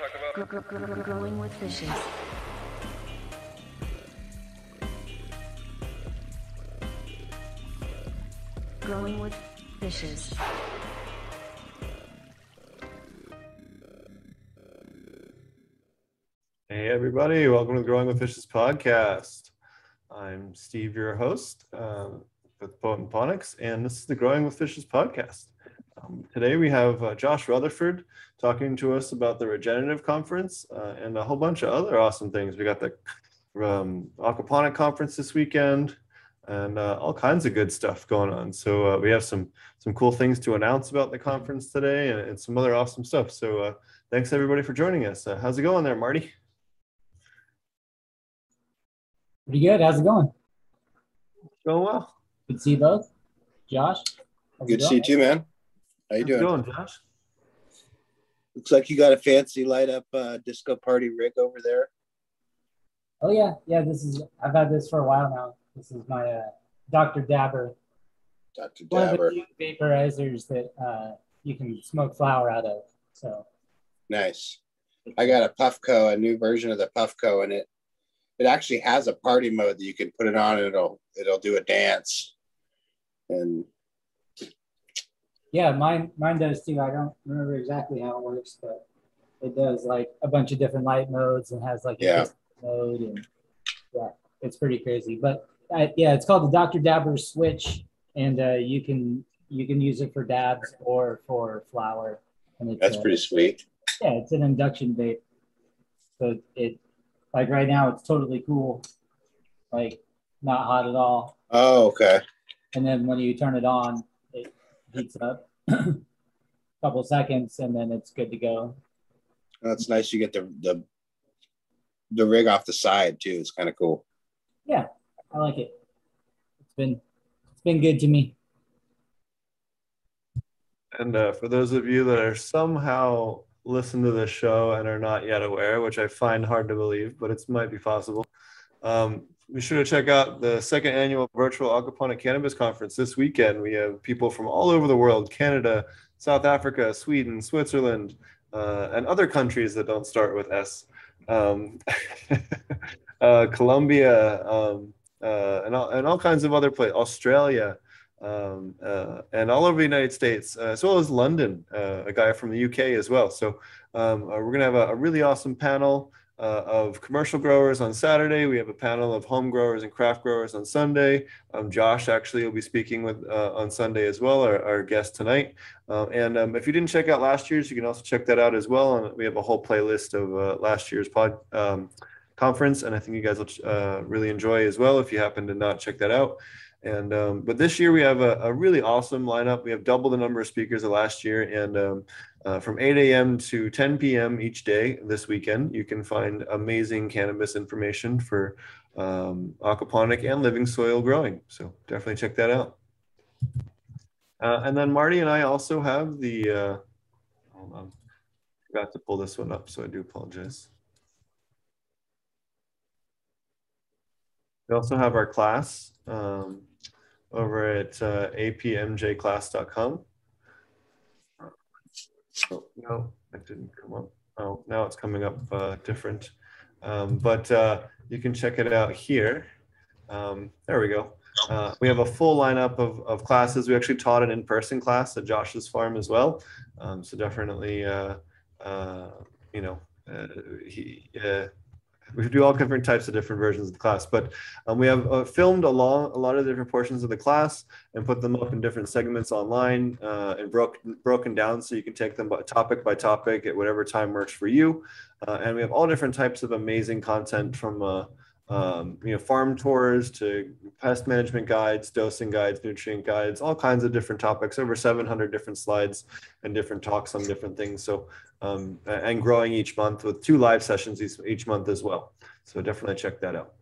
Gr- gr- gr- gr- growing with fishes. Growing with fishes. Hey, everybody. Welcome to the Growing with Fishes podcast. I'm Steve, your host um, with Potent Ponics, and this is the Growing with Fishes podcast. Um, today we have uh, Josh Rutherford talking to us about the Regenerative Conference uh, and a whole bunch of other awesome things. We got the um, Aquaponic Conference this weekend and uh, all kinds of good stuff going on. So uh, we have some some cool things to announce about the conference today and, and some other awesome stuff. So uh, thanks everybody for joining us. Uh, how's it going there, Marty? Pretty good. How's it going? Going well. Good to see you both. Josh? Good to see you too, man. How you How's it doing? Josh? Looks like you got a fancy light up uh, disco party rig over there. Oh yeah, yeah. This is I've had this for a while now. This is my uh, Dr. Dabber, Dr. one of the Dabber. few vaporizers that uh, you can smoke flower out of. So Nice. I got a Puffco, a new version of the Puffco, and it it actually has a party mode that you can put it on and it'll it'll do a dance. And yeah, mine mine does too. I don't remember exactly how it works, but it does like a bunch of different light modes and has like a Yeah. mode and yeah, it's pretty crazy. But uh, yeah, it's called the Dr. Dabber Switch, and uh, you can you can use it for dabs or for flower. And it's, that's uh, pretty sweet. yeah, it's an induction vape. So it like right now it's totally cool, like not hot at all. Oh, okay. And then when you turn it on, heats up a couple seconds and then it's good to go. That's nice. You get the the the rig off the side too. It's kind of cool. Yeah, I like it. It's been it's been good to me. And uh, for those of you that are somehow listen to this show and are not yet aware, which I find hard to believe, but it might be possible, um, be sure to check out the second annual virtual aquaponic cannabis conference this weekend. We have people from all over the world: Canada, South Africa, Sweden, Switzerland, uh, and other countries that don't start with S. Um, uh, Colombia, um, uh, and, all, and all kinds of other places, Australia, um, uh, and all over the United States, uh, as well as London, uh, a guy from the UK as well. So um, uh, we're going to have a, a really awesome panel uh, of commercial growers on Saturday. We have a panel of home growers and craft growers on Sunday. Um, Josh actually will be speaking with uh, on Sunday as well, our, our guest tonight. Uh, and um, if you didn't check out last year's, you can also check that out as well. And we have a whole playlist of uh, last year's pod um, conference, and I think you guys will uh, really enjoy as well if you happen to not check that out. And um, but this year we have a, a really awesome lineup. We have double the number of speakers of last year, and um, uh, from 8 a.m. to 10 p.m. each day this weekend, you can find amazing cannabis information for um, aquaponic and living soil growing. So definitely check that out. Uh, and then Marty and I also have the. Uh, hold on, forgot to pull this one up, so I do apologize. We also have our class um, over at uh, apmjclass.com. Oh, no, that didn't come up. Oh, now it's coming up uh, different. Um, but uh, you can check it out here. Um, there we go. Uh, we have a full lineup of, of classes. We actually taught an in-person class at Josh's farm as well. Um, so definitely, uh, uh, you know, uh, he, we do all different types of different versions of the class, but um, we have uh, filmed along a lot of different portions of the class and put them up in different segments online uh, and broke, broken down so you can take them topic by topic at whatever time works for you. Uh, and we have all different types of amazing content from uh, um, you know farm tours to pest management guides, dosing guides, nutrient guides, all kinds of different topics. Over 700 different slides and different talks on different things. So um, and growing each month with two live sessions each, month as well. So definitely check that out.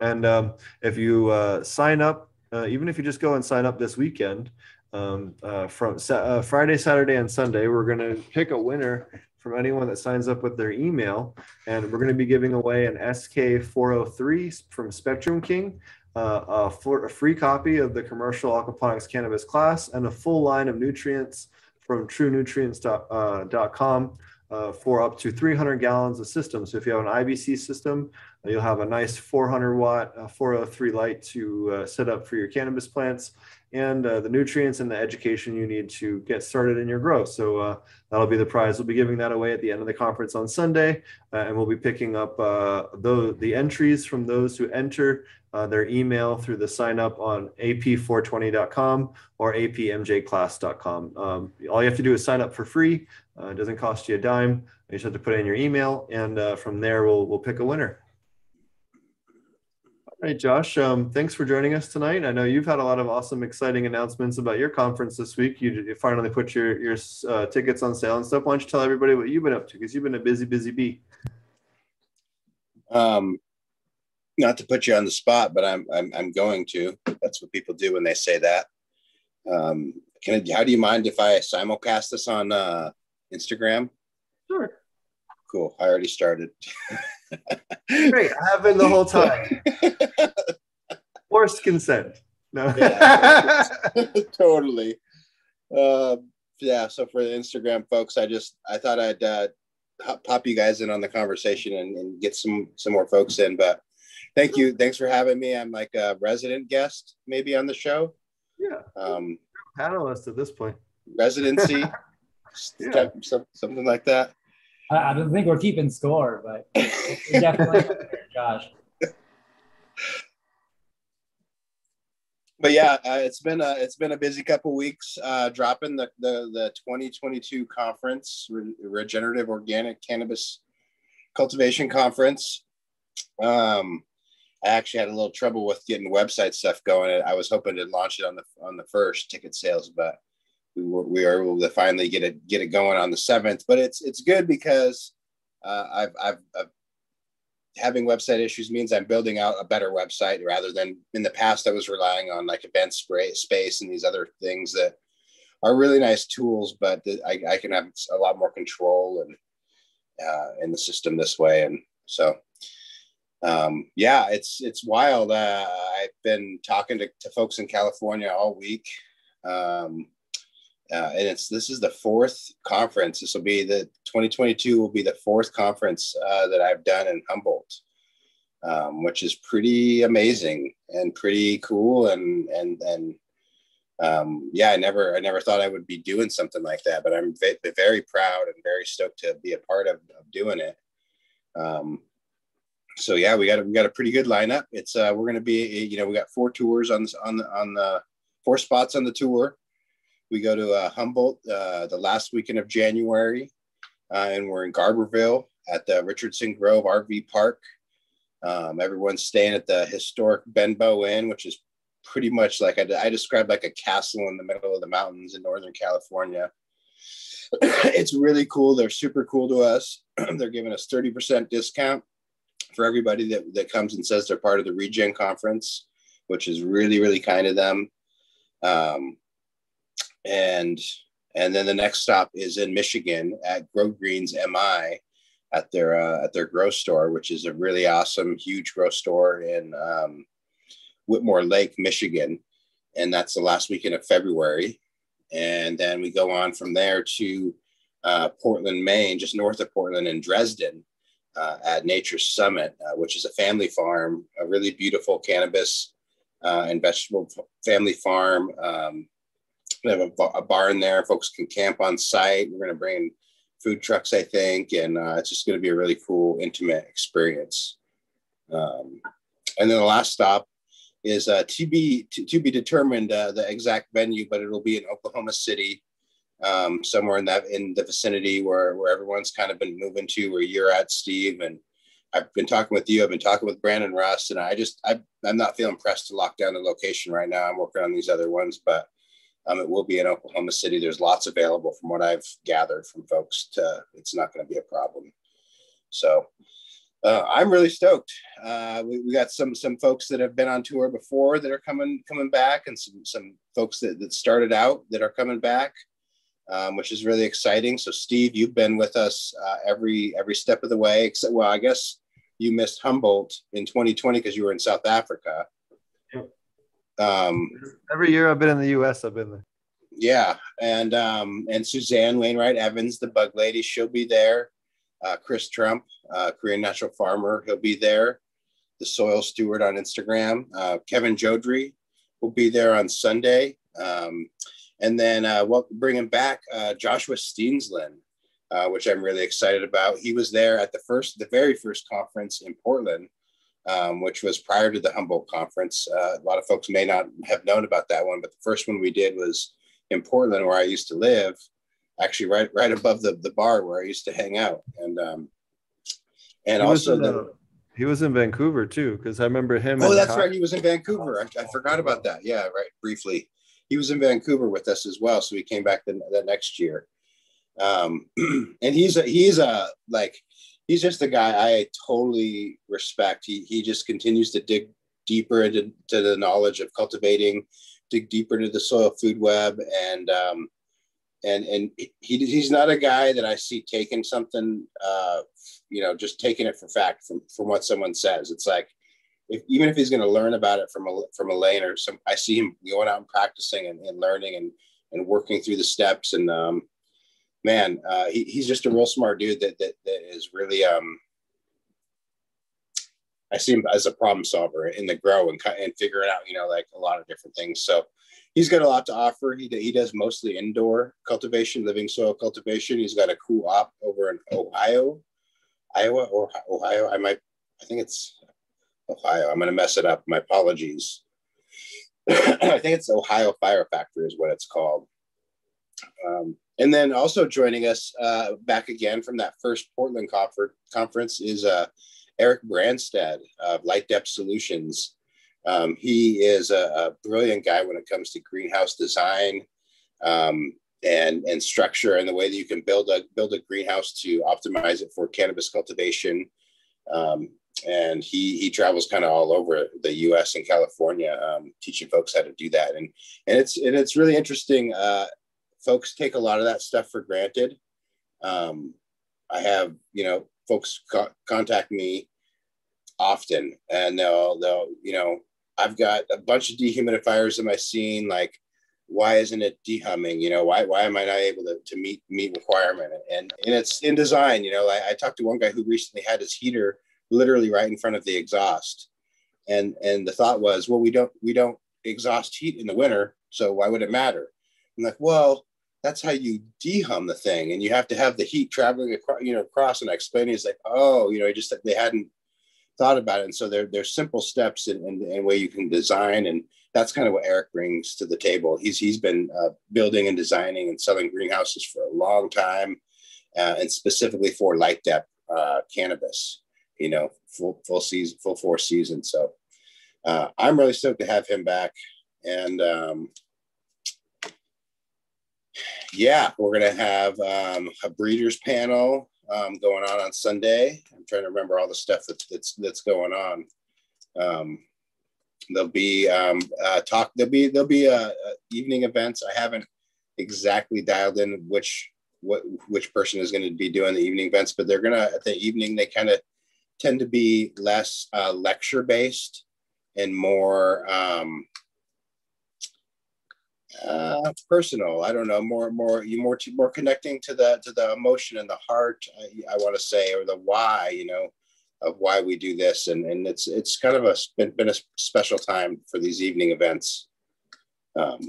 And um, if you uh, sign up, uh, even if you just go and sign up this weekend, um, uh, from uh, Friday, Saturday, and Sunday, we're going to pick a winner from anyone that signs up with their email. And we're going to be giving away an SK403 from Spectrum King, uh, a, for, a free copy of the commercial aquaponics cannabis class, and a full line of nutrients from truenutrients.com. Uh, uh, for up to 300 gallons of system. So if you have an IBC system, you'll have a nice 400 watt uh, 403 light to uh, set up for your cannabis plants and uh, the nutrients and the education you need to get started in your growth. So uh, that'll be the prize. We'll be giving that away at the end of the conference on Sunday, uh, and we'll be picking up uh, the, the entries from those who enter uh, their email through the sign up on ap420.com or apmjclass.com. Um, all you have to do is sign up for free. Uh, it doesn't cost you a dime. You just have to put in your email, and from there we'll we'll pick a winner. All right, Josh. Um, thanks for joining us tonight. I know you've had a lot of awesome, exciting announcements about your conference this week. You, you finally put your your uh, tickets on sale and stuff. Why don't you tell everybody what you've been up to? Because you've been a busy, busy bee. Um, not to put you on the spot, but I'm I'm, I'm going to. That's what people do when they say that. Um, can I, how do you mind if I simulcast this on uh, Instagram? Sure. Cool. I already started. Great. I have been the whole time. Forced consent. No. Yeah. totally. Uh, yeah. So for the Instagram folks, I just I thought I'd uh, pop you guys in on the conversation and, and get some some more folks in. But thank you. Thanks for having me. I'm like a resident guest maybe on the show. Yeah. Um, panelist at this point. Residency. yeah. something like that. I, don't think we're keeping score, but definitely Josh. But yeah, uh, it's been a it's been a busy couple weeks. Uh, dropping the, the the 2022 conference, Re- Regenerative Organic Cannabis Cultivation Conference. Um, I actually had a little trouble with getting website stuff going. I was hoping to launch it on the on the first ticket sales, but we were, we were able to finally get it get it going on the seventh. But it's it's good because uh, I've, I've, I've having website issues means I'm building out a better website rather than in the past I was relying on like event space and these other things that are really nice tools, but I, I can have a lot more control and uh, in the system this way. And so, um, yeah, it's it's wild. Uh, I've been talking to, to folks in California all week. Um, uh, and it's this is the fourth conference. This will be the 2022 will be the fourth conference uh, that I've done in Humboldt, um, which is pretty amazing and pretty cool. And and and um, yeah, I never I never thought I would be doing something like that, but I'm v- very proud and very stoked to be a part of, of doing it. Um, so yeah, we got a, we got a pretty good lineup. It's uh, we're going to be you know we got four tours on this on the on the four spots on the tour we go to uh, Humboldt uh, the last weekend of January, uh, and we're in Garberville at the Richardson Grove RV Park. Um, everyone's staying at the historic Benbow Inn, which is pretty much like I, I described like a castle in the middle of the mountains in Northern California. it's really cool. They're super cool to us. they're giving us 30% discount for everybody that, that comes and says they're part of the Regen conference, which is really, really kind of them. Um, and and then the next stop is in Michigan at Grow Greens MI at their uh, at their grow store, which is a really awesome, huge grow store in um, Whitmore Lake, Michigan, and that's the last weekend of February. And then we go on from there to uh, Portland, Maine, just north of Portland, in Dresden, uh, at Nature Summit, uh, which is a family farm, a really beautiful cannabis uh, and vegetable family farm. Um, we have a, a, barn there. Folks can camp on site. We're going to bring food trucks, I think, and uh, it's just going to be a really cool, intimate experience. Um, and then the last stop is uh, to be to, to be determined uh, the exact venue, but it'll be in Oklahoma City, um, somewhere in that in the vicinity where where everyone's kind of been moving to, where you're at, Steve, and I've been talking with you. I've been talking with Brendan Rust, and I just I, I'm not feeling pressed to lock down the location right now. I'm working on these other ones, but um, it will be in Oklahoma City. There's lots available from what I've gathered from folks. To, it's not going to be a problem. So uh, I'm really stoked. Uh, we, we, got some some folks that have been on tour before that are coming coming back, and some some folks that, that started out that are coming back, um, which is really exciting. So Steve, you've been with us uh, every every step of the way. Except well, I guess you missed Humboldt in 2020 because you were in South Africa. Um, Every year I've been in the U.S., I've been there. yeah, and um, and Suzanne Wainwright Evans, the bug lady, she'll be there. Uh, Chris Trump, uh, Korean natural farmer, he'll be there. The soil steward on Instagram. Uh, Kevin Jodrey will be there on Sunday. Um, and then uh, we'll bringing back uh, Joshua Steensland, uh, which I'm really excited about. He was there at the first, the very first conference in Portland, um, which was prior to the Humboldt conference. Uh, a lot of folks may not have known about that one, but the first one we did was in Portland, where I used to live, actually right right above the, the bar where I used to hang out. And um, and He was also in, the, uh, he was in Vancouver too, because I remember him. Oh, that's Kyle- right. He was in Vancouver. I, I forgot about that. Yeah, right. Briefly, he was in Vancouver with us as well. So he came back the, the next year. Um, and he's a he's a like he's just a guy I totally respect. He he just continues to dig deeper into to the knowledge of cultivating, dig deeper into the soil food web, and um, and and he he's not a guy that I see taking something, uh, you know, just taking it for fact from from what someone says. It's like if even if he's going to learn about it from a from a lane or some, I see him going out and practicing and, and learning and and working through the steps. And um, man, uh, he, he's just a real smart dude that that, that is really um, I see him as a problem solver in the grow and and figuring out, you know, like a lot of different things. So he's got a lot to offer. He, he does mostly indoor cultivation, living soil cultivation. He's got a cool op over in Ohio, Iowa or Ohio. I might, I think it's Ohio. I'm going to mess it up. My apologies. I think it's Ohio Fire Factory is what it's called. Um, and then also joining us uh, back again from that first Portland confer- conference is uh, Eric Branstad of Light Depth Solutions. Um, he is a, a, brilliant guy when it comes to greenhouse design um, and, and structure and the way that you can build a build a greenhouse to optimize it for cannabis cultivation. Um, and he he travels kind of all over the U.S. and California, um, teaching folks how to do that. And and it's and it's really interesting. Uh, folks take a lot of that stuff for granted. Um, I have you know folks co- contact me often, and they'll they'll you know I've got a bunch of dehumidifiers in my scene. Like, why isn't it dehumming? You know, why why am I not able to, to meet meet requirement? And and it's in design. You know, I, I talked to one guy who recently had his heater literally right in front of the exhaust, and and the thought was, well, we don't we don't exhaust heat in the winter, so why would it matter? I'm like, well, that's how you dehum the thing, and you have to have the heat traveling across, you know, across. And I explained, he's like, oh, you know, just they hadn't thought about it. And so there, there's simple steps in way you can design. And that's kind of what Eric brings to the table. He's, he's been uh, building and designing and selling greenhouses for a long time uh, and specifically for light dep uh, cannabis, you know, full, full season, full four seasons. So uh, I'm really stoked to have him back. And um, yeah, we're going to have um, a breeders panel um, going on on Sunday. I'm trying to remember all the stuff that's that's, that's going on. Um, there'll be um, uh, talk. There'll be there'll be uh, uh, evening events. I haven't exactly dialed in which what which person is going to be doing the evening events, but they're gonna at the evening they kind of tend to be less uh, lecture based and more um, uh, personal. I don't know, more, more, you more, more connecting to the to the emotion and the heart. I, I want to say, or the why, you know, of why we do this, and and it's it's kind of a been, been a special time for these evening events. Um,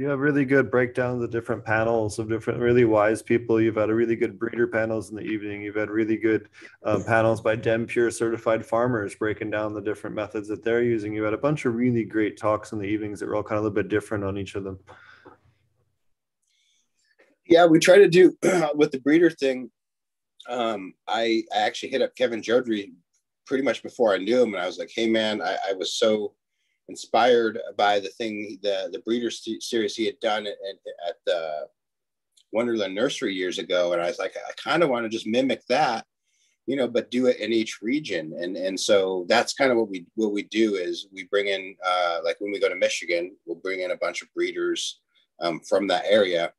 you have really good breakdowns of the different panels of different really wise people. You've had a really good breeder panels in the evening. You've had really good um, panels by Dem Pure certified farmers breaking down the different methods that they're using. You had a bunch of really great talks in the evenings that were all kind of a little bit different on each of them. Yeah, we try to do with the breeder thing. Um, I, I actually hit up Kevin Jodrey pretty much before I knew him, and I was like, "Hey, man, I, I was so inspired by the thing, the the breeder series he had done at, at the Wonderland Nursery years ago, and I was like, I kind of want to just mimic that, you know, but do it in each region, and and so that's kind of what we what we do is we bring in, uh, like when we go to Michigan, we'll bring in a bunch of breeders um, from that area,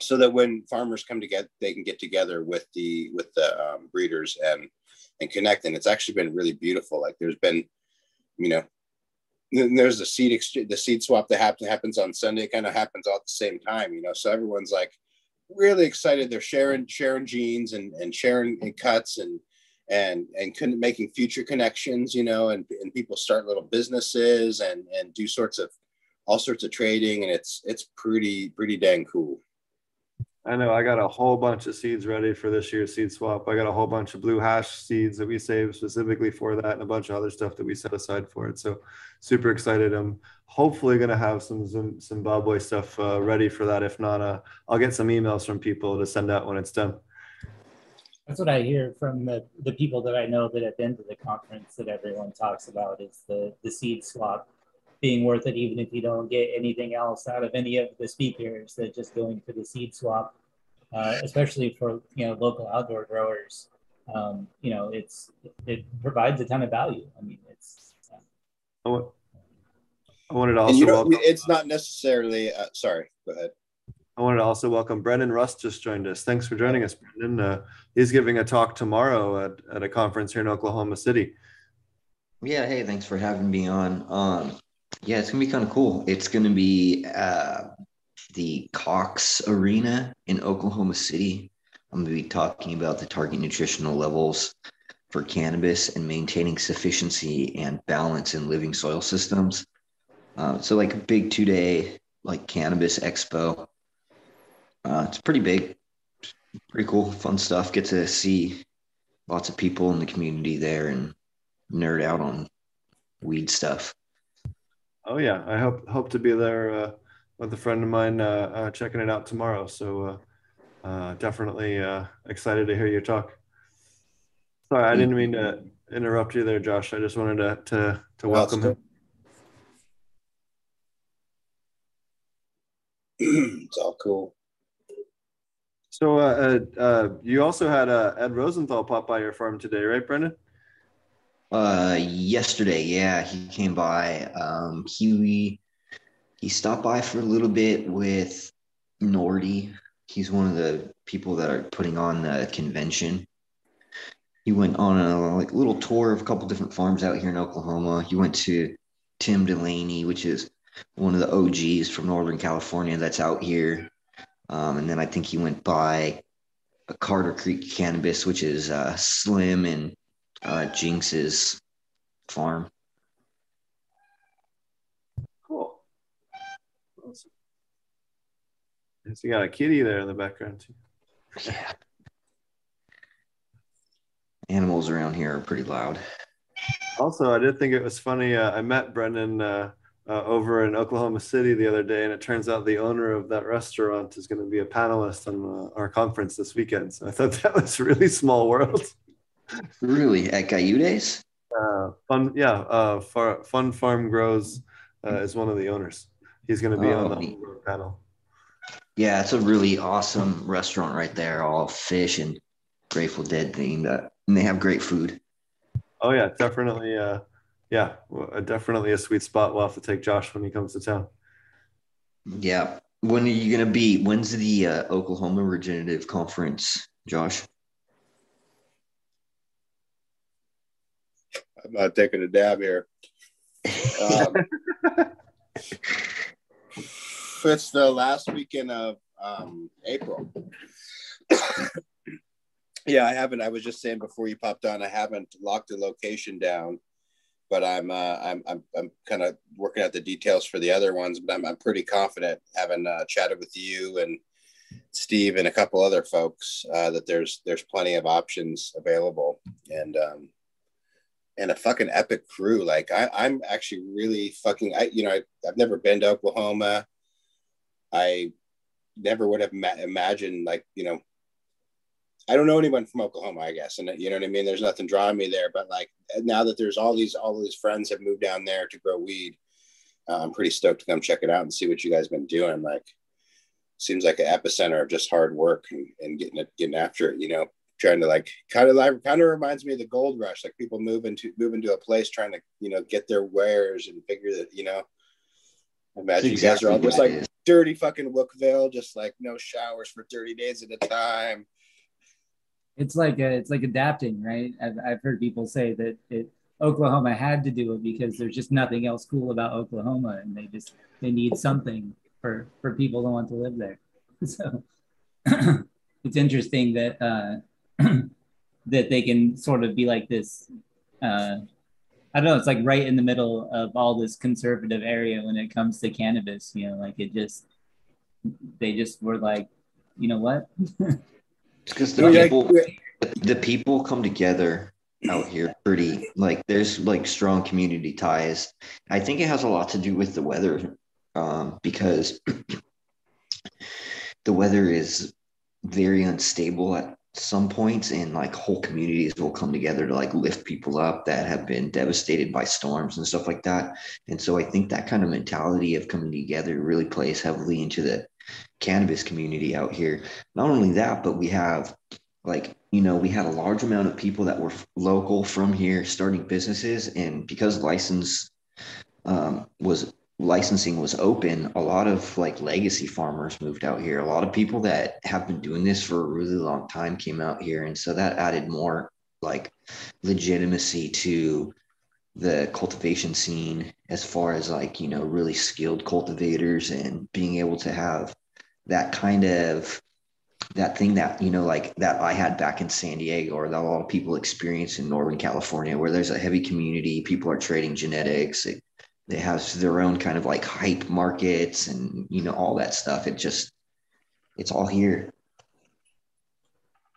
so that when farmers come together, they can get together with the with the um, breeders and and connect, and it's actually been really beautiful. Like there's been, you know, then there's the seed exchange, the seed swap that happens happens on Sunday. Kind of happens all at the same time, you know. So everyone's like really excited. They're sharing sharing genes and and sharing and cuts and and and con- making future connections, you know. And and people start little businesses and and do sorts of all sorts of trading, and it's it's pretty pretty dang cool. I know I got a whole bunch of seeds ready for this year's seed swap. I got a whole bunch of blue hash seeds that we saved specifically for that and a bunch of other stuff that we set aside for it. So super excited. I'm hopefully going to have some Zimbabwe stuff uh, ready for that. If not, uh, I'll get some emails from people to send out when it's done. That's what I hear from the, the people that I know that have been to the conference that everyone talks about is the, the seed swap being worth it, even if you don't get anything else out of any of the speakers. That just going for the seed swap, uh, especially for you know local outdoor growers, um, you know it's it provides a ton of value. I mean, it's. Uh, I wanted to also. You know, welcome, it's not necessarily. Uh, sorry, go ahead. I wanted to also welcome Brendan Rust just joined us. Thanks for joining us, Brendan. Uh, he's giving a talk tomorrow at, at a conference here in Oklahoma City. Yeah, hey, thanks for having me on. Um, yeah, it's gonna be kind of cool. It's gonna be uh, the Cox Arena in Oklahoma City. I'm gonna be talking about the target nutritional levels for cannabis and maintaining sufficiency and balance in living soil systems. Uh, so, like a big two day like cannabis expo. Uh, it's pretty big, pretty cool, fun stuff. Get to see lots of people in the community there and nerd out on weed stuff. Oh yeah, I hope hope to be there uh, with a friend of mine uh, uh, checking it out tomorrow. So uh, uh, definitely uh, excited to hear your talk. Sorry, I didn't mean to interrupt you there, Josh. I just wanted to to, to welcome him. it's all cool. So uh, uh, you also had uh, Ed Rosenthal pop by your farm today, right, Brendan? Uh, yesterday, yeah, he came by. Um, he he stopped by for a little bit with Nordy. He's one of the people that are putting on the convention. He went on a like little tour of a couple different farms out here in Oklahoma. He went to Tim Delaney, which is one of the OGs from Northern California that's out here. Um, and then I think he went by a Carter Creek Cannabis, which is uh, Slim and uh, Jinx's farm. Cool. Awesome. So you got a kitty there in the background too. Yeah. Animals around here are pretty loud. Also, I did think it was funny. Uh, I met Brendan uh, uh, over in Oklahoma City the other day, and it turns out the owner of that restaurant is going to be a panelist on uh, our conference this weekend. So I thought that was really small world. Really, at Guyutes? Uh, fun, yeah. Uh, far, Fun Farm Grows uh, is one of the owners. He's going to be Oh, on the neat. panel. Yeah, it's a really awesome restaurant right there, all Phish and Grateful Dead themed. Uh, and they have great food. Oh yeah, definitely. Uh, yeah, uh, definitely a sweet spot. We'll have to take Josh when he comes to town. Yeah. When are you going to be? When's the uh, Oklahoma Regenerative Conference, Josh? I'm not taking a dab here. Um, it's the last weekend of um, April. yeah, I haven't. I was just saying before you popped on, I haven't locked the location down, but I'm uh, I'm I'm, I'm kind of working out the details for the other ones. But I'm I'm pretty confident, having uh, chatted with you and Steve and a couple other folks, uh, that there's there's plenty of options available, and um, and a fucking epic crew. Like I, I'm actually really fucking. I you know I, I've never been to Oklahoma. I never would have ma- imagined like you know. I don't know anyone from Oklahoma, I guess, and you know what I mean. There's nothing drawing me there, but like now that there's all these all these friends have moved down there to grow weed, uh, I'm pretty stoked to come check it out and see what you guys been doing. Like, seems like an epicenter of just hard work and, and getting it, getting after it. You know, trying to like kind of like kind of reminds me of the gold rush, like people moving to moving to a place trying to you know get their wares and figure that you know. I imagine you guys are all just like it is. dirty fucking Wookville, just like no showers for 30 days at a time. It's like a, it's like adapting, right? I've, I've heard people say that it Oklahoma had to do it because there's just nothing else cool about Oklahoma, and they just they need something for for people to want to live there. So it's interesting that uh, that they can sort of be like this. Uh, I don't know. It's like right in the middle of all this conservative area when it comes to cannabis. You know, like it just they just were like, you know what? Because the Yeah, people the people come together out here pretty like there's like strong community ties. I think it has a lot to do with the weather, um, because the weather is very unstable at some points and like whole communities will come together to like lift people up that have been devastated by storms and stuff like that. And so I think that kind of mentality of coming together really plays heavily into the cannabis community out here. Not only that, but we have like you know we had a large amount of people that were local from here starting businesses and because license um, was licensing was open a lot of like legacy farmers moved out here. A lot of people that have been doing this for a really long time came out here and so that added more like legitimacy to the cultivation scene as far as like you know really skilled cultivators and being able to have that kind of that thing that you know like that i had back in san diego or that a lot of people experience in northern california where there's a heavy community people are trading genetics they, they have their own kind of like hype markets and you know all that stuff it just it's all here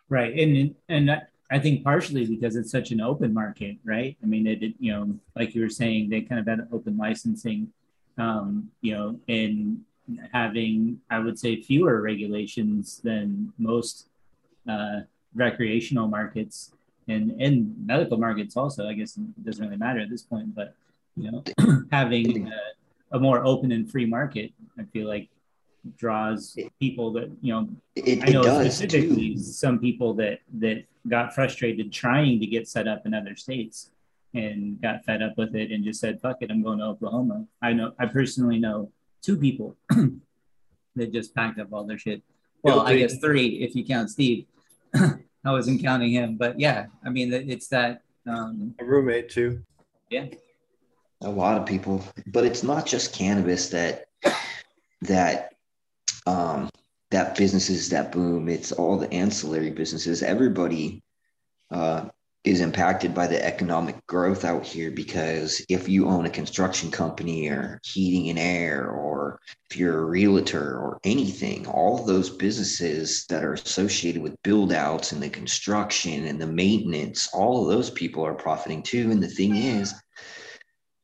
Right, and and I- I think partially because it's such an open market, right? I mean, it, it you know, like you were saying, they kind of had open licensing, um, you know, and having I would say fewer regulations than most uh, recreational markets and and medical markets also. I guess it doesn't really matter at this point, but you know, having a, a more open and free market, I feel like draws people that you know it, I know does specifically too some people that that got frustrated trying to get set up in other states and got fed up with it and just said, "Fuck it, I'm going to Oklahoma." I know, I personally know two people that just packed up all their shit. Well, I guess three if you count Steve. I wasn't counting him, but yeah, I mean, it's that. Um, A roommate too. yeah, a lot of people but it's not just cannabis that that um that businesses that boom. It's all the ancillary businesses. Everybody uh is impacted by the economic growth out here because if you own a construction company or heating and air or if you're a realtor or anything all those businesses that are associated with build outs and the construction and the maintenance all of those people are profiting too. And the thing is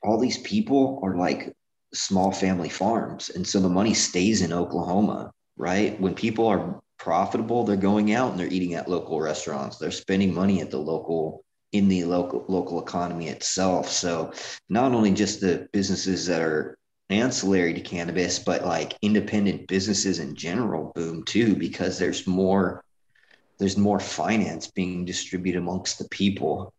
all these people are like small family farms. And so the money stays in Oklahoma, right? When people are profitable, they're going out and they're eating at local restaurants. They're spending money at the local in the local local economy itself. So not only just the businesses that are ancillary to cannabis, but like independent businesses in general boom too, because there's more there's more finance being distributed amongst the people.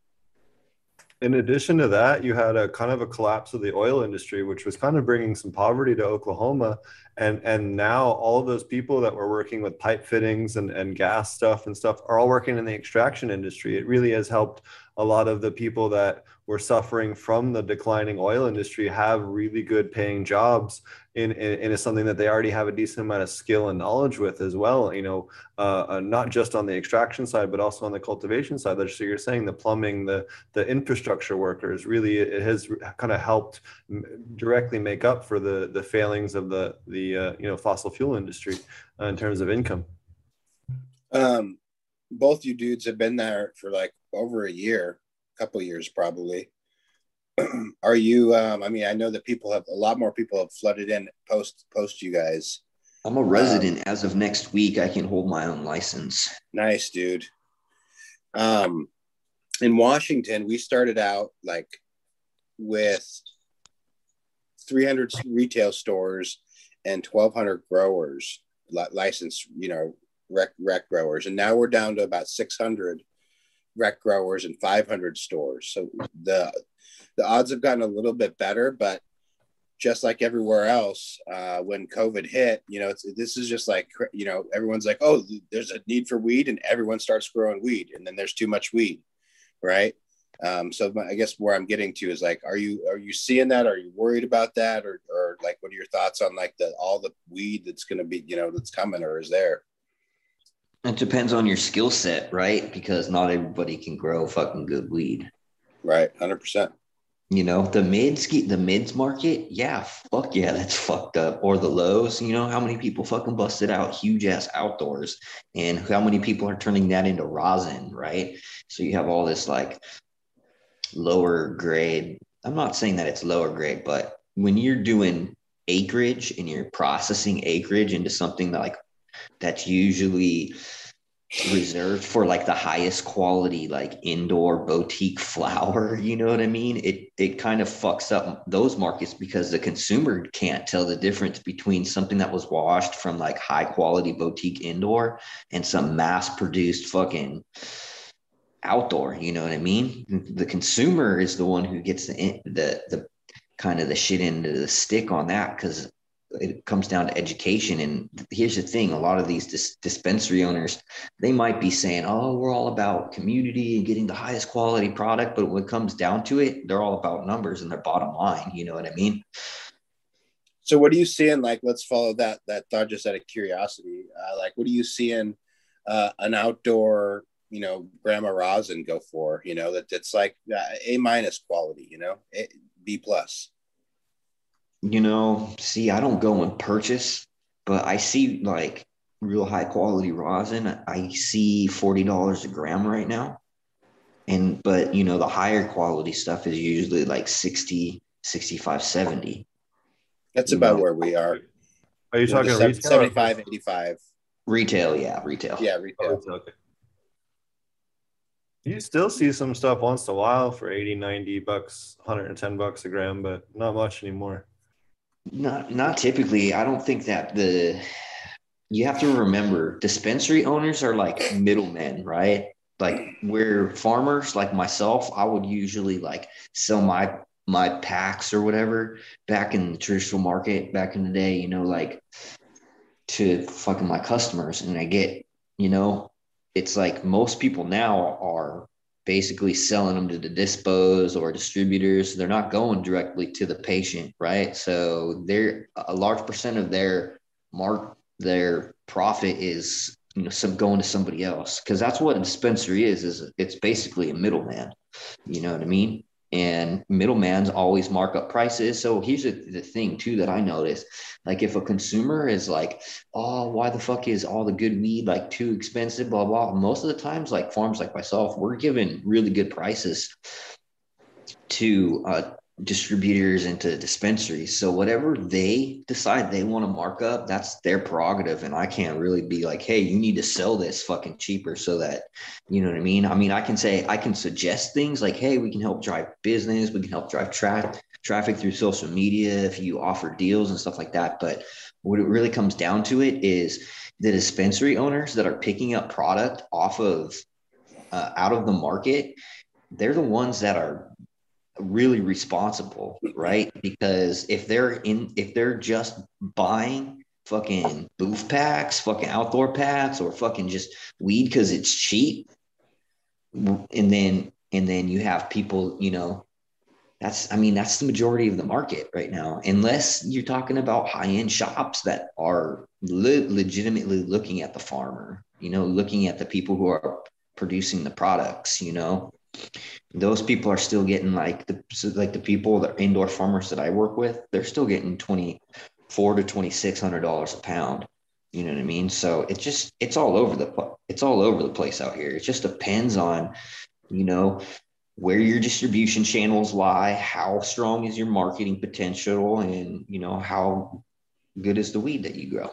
In addition to that, you had a kind of a collapse of the oil industry, which was kind of bringing some poverty to Oklahoma. And and now all those people that were working with pipe fittings and, and gas stuff and stuff are all working in the extraction industry. It really has helped a lot of the people that were suffering from the declining oil industry have really good paying jobs in, in something that they already have a decent amount of skill and knowledge with as well. You know, uh, uh, not just on the extraction side, but also on the cultivation side. So you're saying the plumbing, the the infrastructure workers, really, it has kind of helped directly make up for the the failings of the the uh, you know fossil fuel industry uh, in terms of income. Um, both you dudes have been there for like over a year, a couple years probably. Are you? Um, I mean, I know that people have a lot more people have flooded in post post you guys. I'm a resident as of next week. I can hold my own license. Nice, dude. Um, in Washington, we started out like with 300 retail stores and 1,200 growers, licensed, you know, rec, rec growers. And now we're down to about 600 rec growers and 500 stores. So the, the odds have gotten a little bit better, but just like everywhere else, uh, when COVID hit, you know, this is just like, you know, everyone's like, oh, there's a need for weed, and everyone starts growing weed, and then there's too much weed, right? Um, so I guess where I'm getting to is like, are you are you seeing that? Are you worried about that, or or like, what are your thoughts on like the all the weed that's going to be you know that's coming or is there? It depends on your skill set, right? Because not everybody can grow fucking good weed. Right, hundred percent. You know, the mids, the mids market, yeah, fuck yeah, that's fucked up. Or the lows, you know, how many people fucking busted out huge ass outdoors, and how many people are turning that into rosin, right? So you have all this like lower grade. I'm not saying that it's lower grade, but when you're doing acreage and you're processing acreage into something that like that's usually reserved for like the highest quality like indoor boutique flower you know what i mean? It it kind of fucks up those markets because the consumer can't tell the difference between something that was washed from like high quality boutique indoor and some mass produced fucking outdoor you know what i mean? The consumer is the one who gets the the the kind of the shit into the stick on that because it comes down to education. And here's the thing: a lot of these dis- dispensary owners, they might be saying, "Oh, we're all about community and getting the highest quality product," but when it comes down to it, they're all about numbers and their bottom line. You know what I mean? So what are you seeing? Like, let's follow that that thought just out of curiosity. Uh, like, what are you seeing uh, an outdoor, you know, grandma rosin go for? You know, that it's like uh, A minus quality. You know, a, B plus. You know, see, I don't go and purchase, but I see like real high quality rosin. I see forty dollars a gram right now, and but you know the higher quality stuff is usually like 60 65 70 That's You about know. where we are. Are you You talking the retail? 75, 85. retail yeah retail Yeah, Oh, retail. retail, okay. You still see some stuff once in a while for 80, 90 bucks, 110 bucks a gram, but not much anymore. Not not typically. I don't think that the you have to remember dispensary owners are like middlemen, right? Like we're farmers like myself, I would usually like sell my my packs or whatever back in the traditional market back in the day, you know, like to fucking my customers. And I get, you know, it's like most people now are basically selling them to the dispos or distributors. They're not going directly to the patient, right? So they're a large percent of their mark their profit is you know some going to somebody else because that's what a dispensary is is it's basically a middleman you know what i mean and middlemans always mark up prices. So here's the, the thing too that i noticed like if a consumer is like oh why the fuck is all the good weed like too expensive? Blah blah most of the times like farms like myself we're given really good prices to uh, distributors into dispensaries. So whatever they decide they want to mark up, that's their prerogative. And I can't really be like, hey, you need to sell this fucking cheaper so that you know what I mean. I mean, I can say I can suggest things like, hey, we can help drive business, we can help drive tra- traffic through social media if you offer deals and stuff like that. But what it really comes down to it is the dispensary owners that are picking up product off of uh, out of the market. They're the ones that are really responsible, right? Because if they're in, if they're just buying fucking booth packs, fucking outdoor packs, or fucking just weed because it's cheap, and then and then you have people, you know, that's I mean that's the majority of the market right now, unless you're talking about high end shops that are le- legitimately looking at the farmer, you know, looking at the people who are producing the products, you know those people are still getting like the like the people the indoor farmers that I work with, they're still getting twenty four to twenty six hundred dollars a pound. You know what I mean? So it just it's all over the it's all over the place out here. It just depends on, you know, where your distribution channels lie, how strong is your marketing potential, and you know how good is the weed that you grow.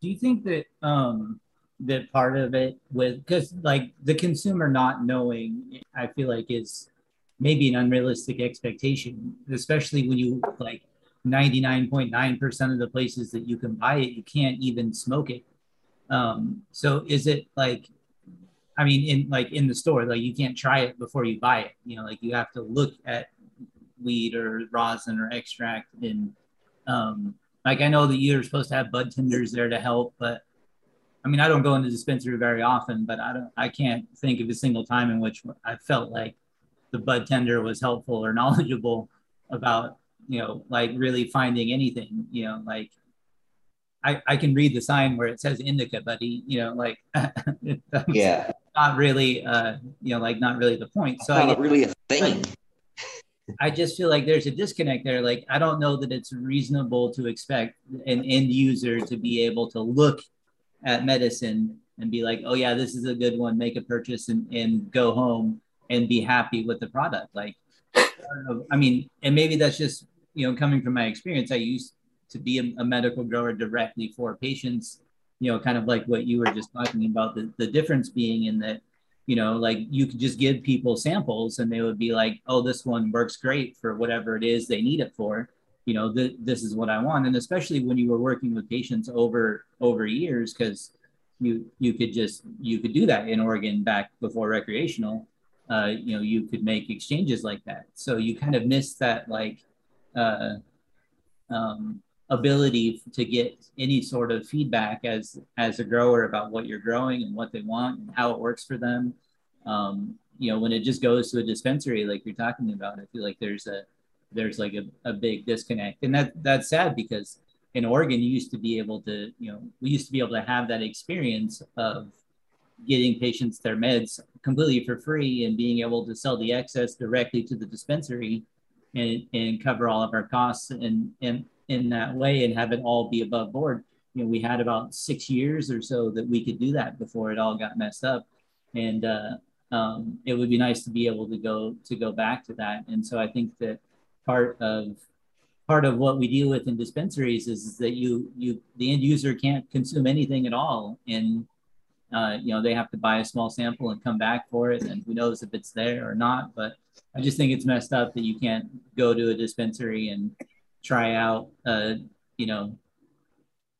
Do you think that um that part of it with because like the consumer not knowing, I feel like is maybe an unrealistic expectation, especially when you like 99.9% of the places that you can buy it, you can't even smoke it. Um, so is it like I mean, in like in the store, like you can't try it before you buy it. You know, like you have to look at weed or rosin or extract and um like I know that you're supposed to have bud tenders there to help, but I mean, I don't go into dispensary very often, but I don't, I can't think of a single time in which I felt like the bud tender was helpful or knowledgeable about, you know, like really finding anything, you know, like I, I can read the sign where it says indica, but he, you know, like, yeah, not really, uh, you know, like not really the point. So not I, really a thing. I just feel like there's a disconnect there. Like, I don't know that it's reasonable to expect an end user to be able to look at medicine and be like, oh, yeah, this is a good one, make a purchase and, and go home and be happy with the product. Like, I, mean, and maybe that's just, you know, coming from my experience. I used to be a, a medical grower directly for patients, you know, kind of like what you were just talking about, the, the difference being in that you know like you could just give people samples and they would be like oh this one works great for whatever it is they need it for you know th- this is what i want. And especially when you were working with patients over over years because you you could just you could do that in oregon back before recreational. Uh, you know you could make exchanges like that. So you kind of miss that like uh, um, ability to get any sort of feedback as as a grower about what you're growing and what they want and how it works for them. Um, you know when it just goes to a dispensary like you're talking about i feel like there's a there's like a, a big disconnect and that that's sad because in oregon you used to be able to you know we used to be able to have that experience of getting patients their meds completely for free and being able to sell the excess directly to the dispensary and, and cover all of our costs and, and in that way and have it all be above board. You know, we had about six years or so that we could do that before it all got messed up. And uh, um, it would be nice to be able to go to go back to that. And so I think that part of part of what we deal with in dispensaries is, is that you you the end user can't consume anything at all and uh, you know they have to buy a small sample and come back for it and who knows if it's there or not but i just think it's messed up that you can't go to a dispensary and try out uh, you know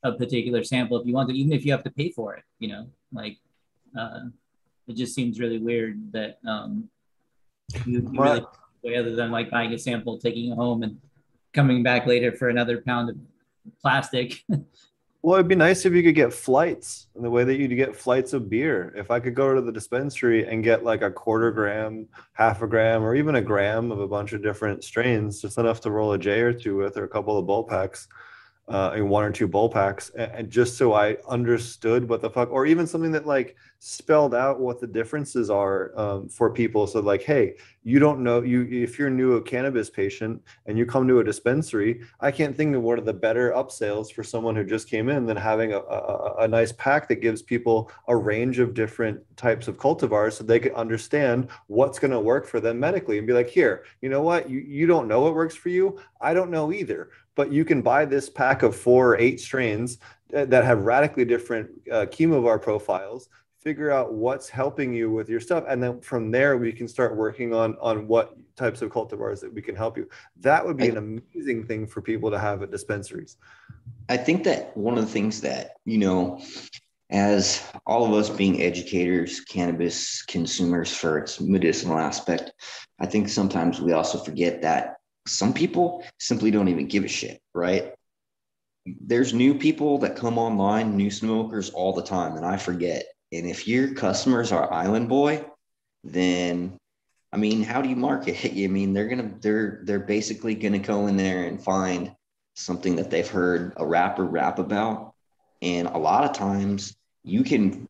a particular sample if you want to even if you have to pay for it you know like uh, it just seems really weird that um, you, you really way other than like buying a sample taking it home and coming back later for another pound of plastic Well, it'd be nice if you could get flights in the way that you get flights of beer. If I could go to the dispensary and get like a quarter gram, half a gram, or even a gram of a bunch of different strains, just enough to roll a J or two with, or a couple of bowl packs, uh, and one or two bowl packs, and, and just so I understood what the fuck, or even something that like spelled out what the differences are um, for people. So like, hey, you don't know you if you're new a cannabis patient and you come to a dispensary, I can't think of one of the better upsells for someone who just came in than having a, a, a nice pack that gives people a range of different types of cultivars so they can understand what's going to work for them medically and be like, here, you know what, you you don't know what works for you, I don't know either but you can buy this pack of four or eight strains that have radically different uh, chemovar profiles figure out what's helping you with your stuff and then from there we can start working on on what types of cultivars that we can help you that would be an amazing thing for people to have at dispensaries I think that one of the things that, you know, as all of us being educators, cannabis consumers for its medicinal aspect, I think sometimes we also forget that some people simply don't even give a shit, right? There's new people that come online, new smokers all the time, and I forget. And if your customers are Island Boy, then I mean, how do you market? You? I mean, they're gonna they're they're basically gonna go in there and find something that they've heard a rapper rap about, and a lot of times you can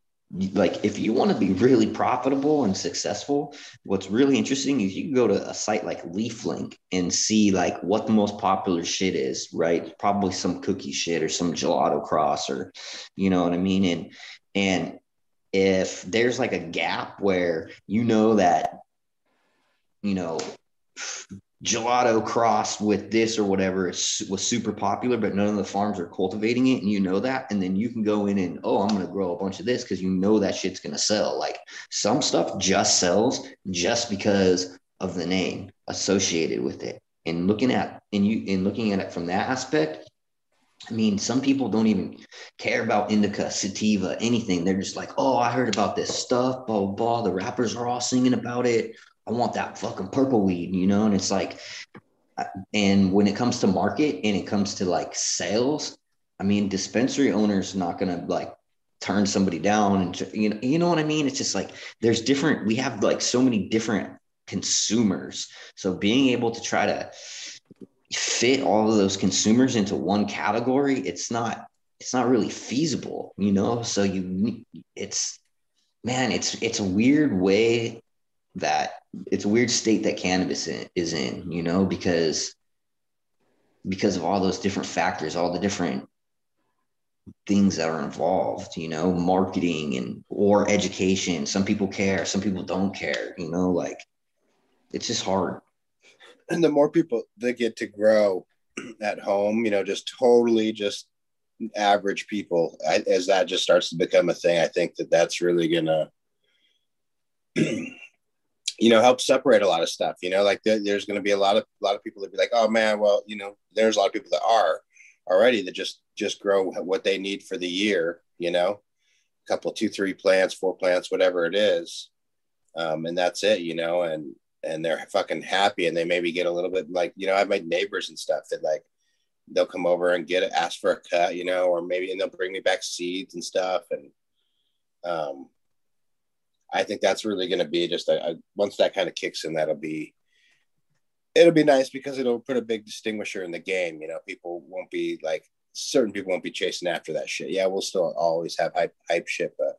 like if you want to be really profitable and successful what's really interesting is you can go to a site like leaflink and see like what the most popular shit is right probably some cookie shit or some gelato cross or you know what i mean and and if there's like a gap where you know that you know gelato crossed with this or whatever is, was super popular, but none of the farms are cultivating it, and you know that, and then you can go in and oh, I'm going to grow a bunch of this because you know that shit's going to sell. Like some stuff just sells just because of the name associated with it. And looking at and you and looking at it from that aspect, I mean, some people don't even care about indica, sativa, anything. They're just like, oh, I heard about this stuff, blah, blah, blah. The rappers are all singing about it. I want that fucking purple weed, you know? And it's like, uh, and when it comes to market and it comes to like sales, I mean, dispensary owners not gonna like turn somebody down and you know you know what I mean. It's just like there's different. We have like so many different consumers. So being able to try to fit all of those consumers into one category, it's not it's not really feasible, you know. So you it's man, it's it's a weird way that it's a weird state that cannabis is in, you know, because because of all those different factors, all the different things that are involved, you know, marketing and or education. Some people care, some people don't care, you know, like it's just hard. And the more people that get to grow at home, you know, just totally just average people, I, as that just starts to become a thing, I think that that's really gonna, you know, help separate a lot of stuff. You know, like there, there's gonna be a lot of a lot of people that be like, oh man, well, you know, there's a lot of people that are already that just just grow what they need for the year. You know, a couple, two, three plants, four plants, whatever it is, um, and that's it. You know, and and they're fucking happy and they maybe get a little bit like you know i have my neighbors and stuff that like they'll come over and get it ask for a cut you know or maybe and they'll bring me back seeds and stuff and um i think that's really going to be just a, a, once that kind of kicks in that'll be it'll be nice because it'll put a big distinguisher in the game you know people won't be like certain people won't be chasing after that shit. Yeah we'll still always have hype hype shit but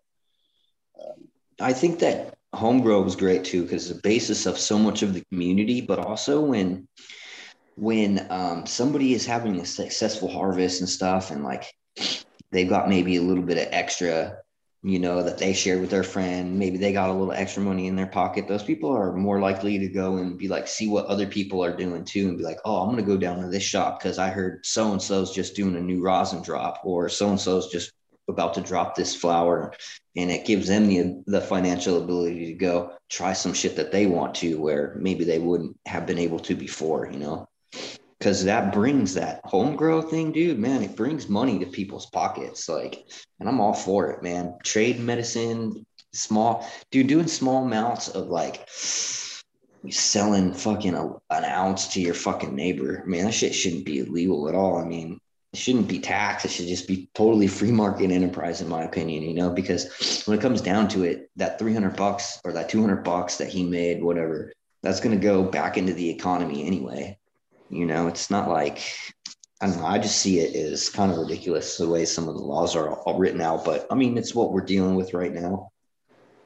um, i think that home grow was great too because the basis of so much of the community but also when when um, somebody is having a successful harvest and stuff and like they've got maybe a little bit of extra you know that they shared with their friend maybe they got a little extra money in their pocket those people are more likely to go and be like see what other people are doing too and be like oh i'm going to go down to this shop because i heard so and so's just doing a new rosin drop or so and so's just about to drop this flower and it gives them the, the financial ability to go try some shit that they want to where maybe they wouldn't have been able to before you know? Because that brings that home grow thing dude man it brings money to people's pockets like and i'm all for it man. Trade medicine small dude doing small amounts of like selling fucking a, an ounce to your fucking neighbor man that shit shouldn't be illegal at all. I mean it shouldn't be taxed. It should just be totally free market enterprise, in my opinion, you know, because when it comes down to it, that 300 bucks or that 200 bucks that he made, whatever, that's going to go back into the economy anyway. You know, it's not like, I don't know. I just see it as kind of ridiculous the way some of the laws are all written out, but I mean, it's what we're dealing with right now.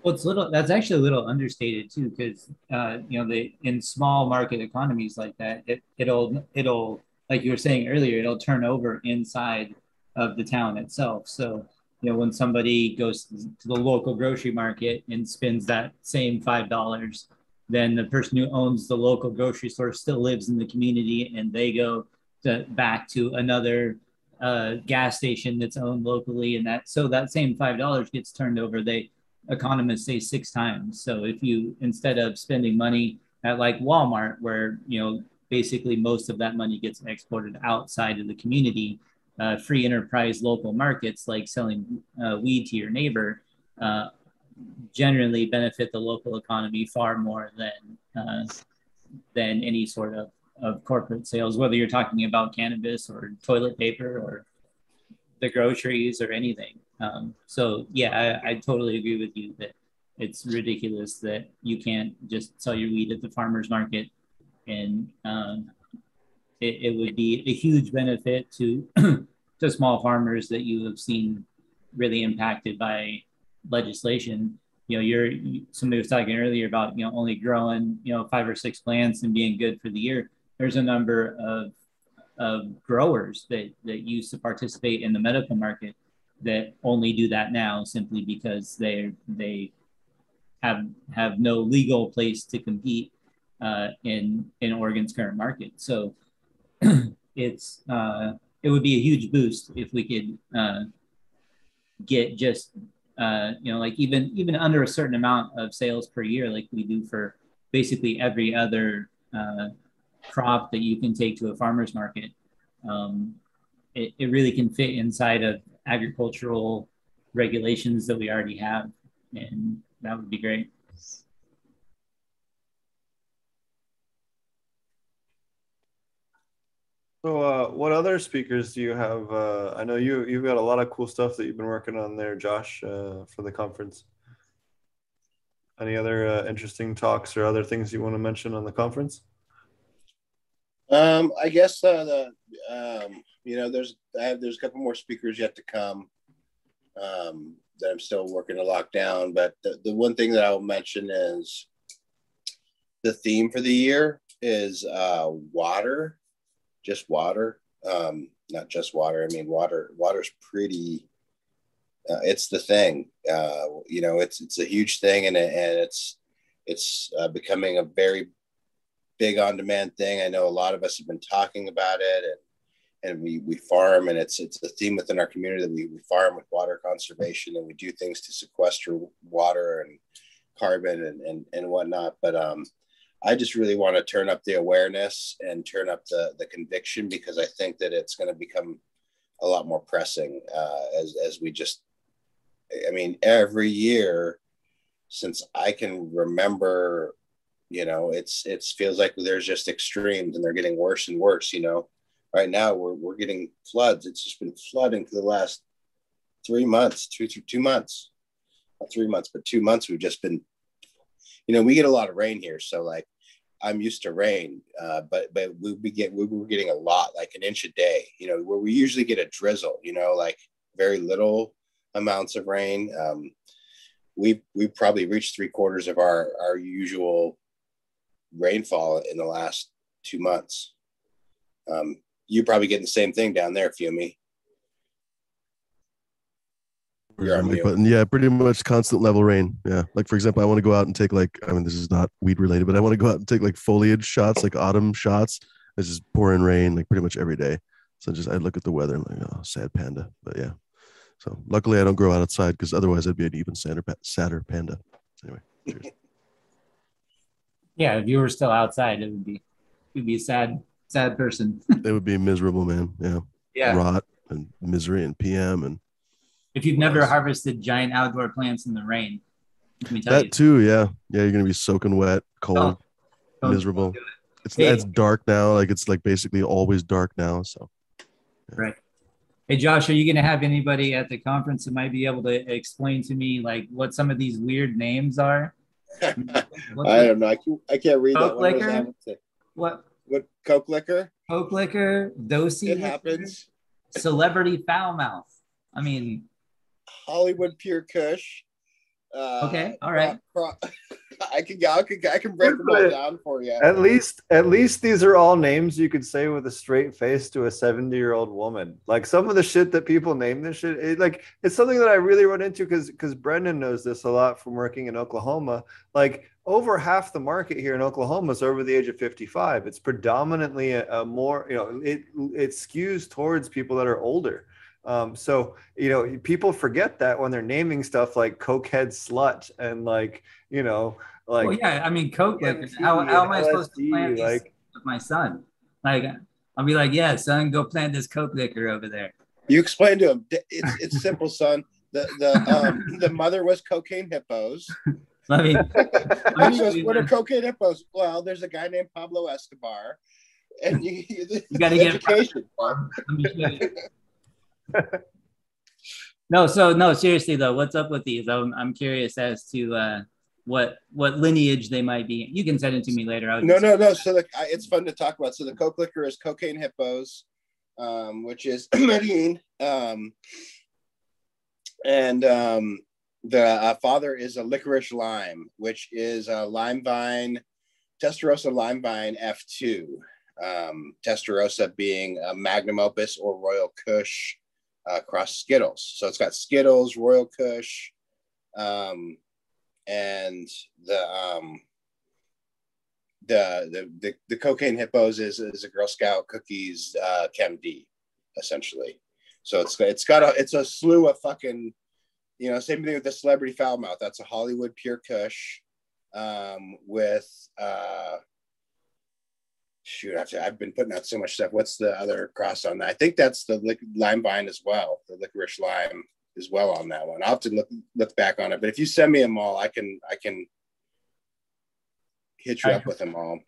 Well, it's little. That's actually a little understated too, because uh, you know, the in small market economies like that, it, it'll it'll like you were saying earlier, it'll turn over inside of the town itself. So, you know, when somebody goes to the local grocery market and spends that same five dollars, then the person who owns the local grocery store still lives in the community, and they go to, back to another uh, gas station that's owned locally, and that so that same five dollars gets turned over. They economists say six times. So if you instead of spending money at like Walmart, where you know basically most of that money gets exported outside of the community. Uh, free enterprise local markets like selling uh, weed to your neighbor uh, generally benefit the local economy far more than uh, than any sort of, of corporate sales, whether you're talking about cannabis or toilet paper or the groceries or anything. Um, so yeah, I, I totally agree with you that it's ridiculous that you can't just sell your weed at the farmer's market and um, it, it, would be a huge benefit to to small farmers that you have seen really impacted by legislation. You know, you're somebody was talking earlier about you know only growing you know five or six plants and being good for the year. There's a number of of growers that that used to participate in the medical market that only do that now simply because they they have have no legal place to compete uh, in in Oregon's current market. So it's uh, it would be a huge boost if we could uh, get just uh, you know like even even under a certain amount of sales per year, like we do for basically every other uh, crop that you can take to a farmer's market. Um, it, it really can fit inside of agricultural regulations that we already have, and that would be great. So, uh, what other speakers do you have? Uh, I know you you've got a lot of cool stuff that you've been working on there, Josh, uh, for the conference. Any other uh, interesting talks or other things you want to mention on the conference? Um, I guess uh, the um, you know, there's I have there's a couple more speakers yet to come um, that I'm still working to lock down. But the, the one thing that I'll mention is the theme for the year is uh, water, just water. Um, not just water. I mean, water. Water's pretty. Uh, it's the thing. Uh, you know, it's it's a huge thing, and, and it's it's uh, becoming a very big on demand thing. I know a lot of us have been talking about it, and and we we farm, and it's it's a theme within our community that we, we farm with water conservation, and we do things to sequester water and carbon and and, and whatnot. But um, I just really want to turn up the awareness and turn up the the conviction because I think that it's going to become a lot more pressing uh, as as we just. I mean, every year since I can remember you know it's it feels like there's just extremes and they're getting worse and worse you know right now we're, we're getting floods it's just been flooding for the last three months two two, two months not three months but two months we've just been you know we get a lot of rain here so like i'm used to rain uh, but but we, get we were getting a lot like an inch a day you know where we usually get a drizzle you know like very little amounts of rain um, we we probably reached three quarters of our our usual rainfall in the last two months. Um, you probably getting the same thing down there, Fumi. But yeah, pretty much constant level rain. Yeah. Like for example, I want to go out and take like I mean this is not weed related, but I want to go out and take like foliage shots, like autumn shots. It's just pouring rain like pretty much every day. So just I look at the weather and like, oh, sad panda. But yeah. So luckily I don't grow out outside because otherwise I'd be an even sadder, sadder panda. Anyway, cheers. Yeah, if you were still outside, it would be you'd be a sad, sad person. it would be miserable, man. Yeah. yeah. Rot and misery and PM and If you've never harvested giant outdoor plants in the rain, let me tell that you. too. Yeah. Yeah. You're going to be soaking wet, cold, Don't- don't miserable. it. It's, Hey. it's dark now. Like it's like basically always dark now. So Right. Hey Josh, are you going to have anybody at the conference that might be able to explain to me like what some of these weird names are? I the- don't know. I can't, I can't read that Coke one. What liquor? that have to say? what What Coke liquor? Coke liquor, dosey, It liquor, happens. celebrity foul mouth. I mean, Hollywood Pure Kush. Uh, Okay, all right. Cro- cro- I can I can I can break them all down for you. At least, at least these are all names you could say with a straight face to a seventy-year-old woman. Like some of the shit that people name this shit, it, like it's something that I really run into because because Brendan knows this a lot from working in Oklahoma. Like over half the market here in Oklahoma is over the age of fifty-five. It's predominantly a, a more, you know, it it skews towards people that are older. Um, so you know, people forget that when they're naming stuff like cokehead slut and like you know, like well, yeah, I mean, Coke liquor. DMT How, how am I and supposed to LSD, plant these like- with my son? Like, I'll be like, yeah, son, go plant this Coke liquor over there. You explain to him. It's it's simple, son. The the um the mother was cocaine hippos. I mean, he goes, "What are cocaine hippos?" Well, there's a guy named Pablo Escobar, and you, You gotta get- education. Let me show you. no, so no, seriously though, what's up with these? I'm, I'm curious as to uh, what what lineage they might be. You can send it to me later. I was No, no, no. So the, I- it's fun to talk about. So the Coke liquor is cocaine hippos, um, which is Medellin, um, and um, the uh, father is a licorice lime, which is a lime vine, Testarossa lime vine F2. Um, Testarossa being a magnum opus or Royal Kush uh, cross Skittles. So it's got Skittles, Royal Kush, um, and the um, the the the, the cocaine hippos is is a Girl Scout cookies uh, Chem D, essentially. So it's it's got a it's a slew of fucking, you know, same thing with the celebrity foul mouth. That's a Hollywood pure Kush, um, with uh, shoot. I've I've been putting out so much stuff. What's the other cross on that? I think that's the lic- lime vine as well. The licorice lime as well on that one. I'll have to look look back on it. But if you send me them all, I can I can hit you up with them all.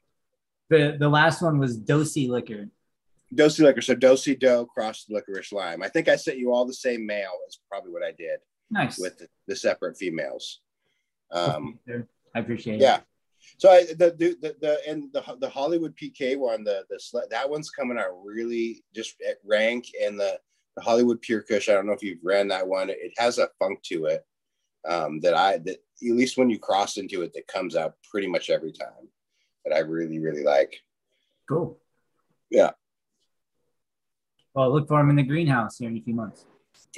The the last one was Dosey liquor. Dosey liquor. So dosey dough crossed licorice lime. I think I sent you all the same mail. Is probably what I did Nice. with the, the separate females. Um, I appreciate it. yeah. So I the the the, the and the the Hollywood PK one, the the sle- that one's coming out really just at rank and the the Hollywood Pure Kush. I don't know if you've ran that one. It has a funk to it um, that I that at least when you cross into it, that comes out pretty much every time. That I really really like. Cool. Yeah. Well, look for them in the greenhouse here in a few months.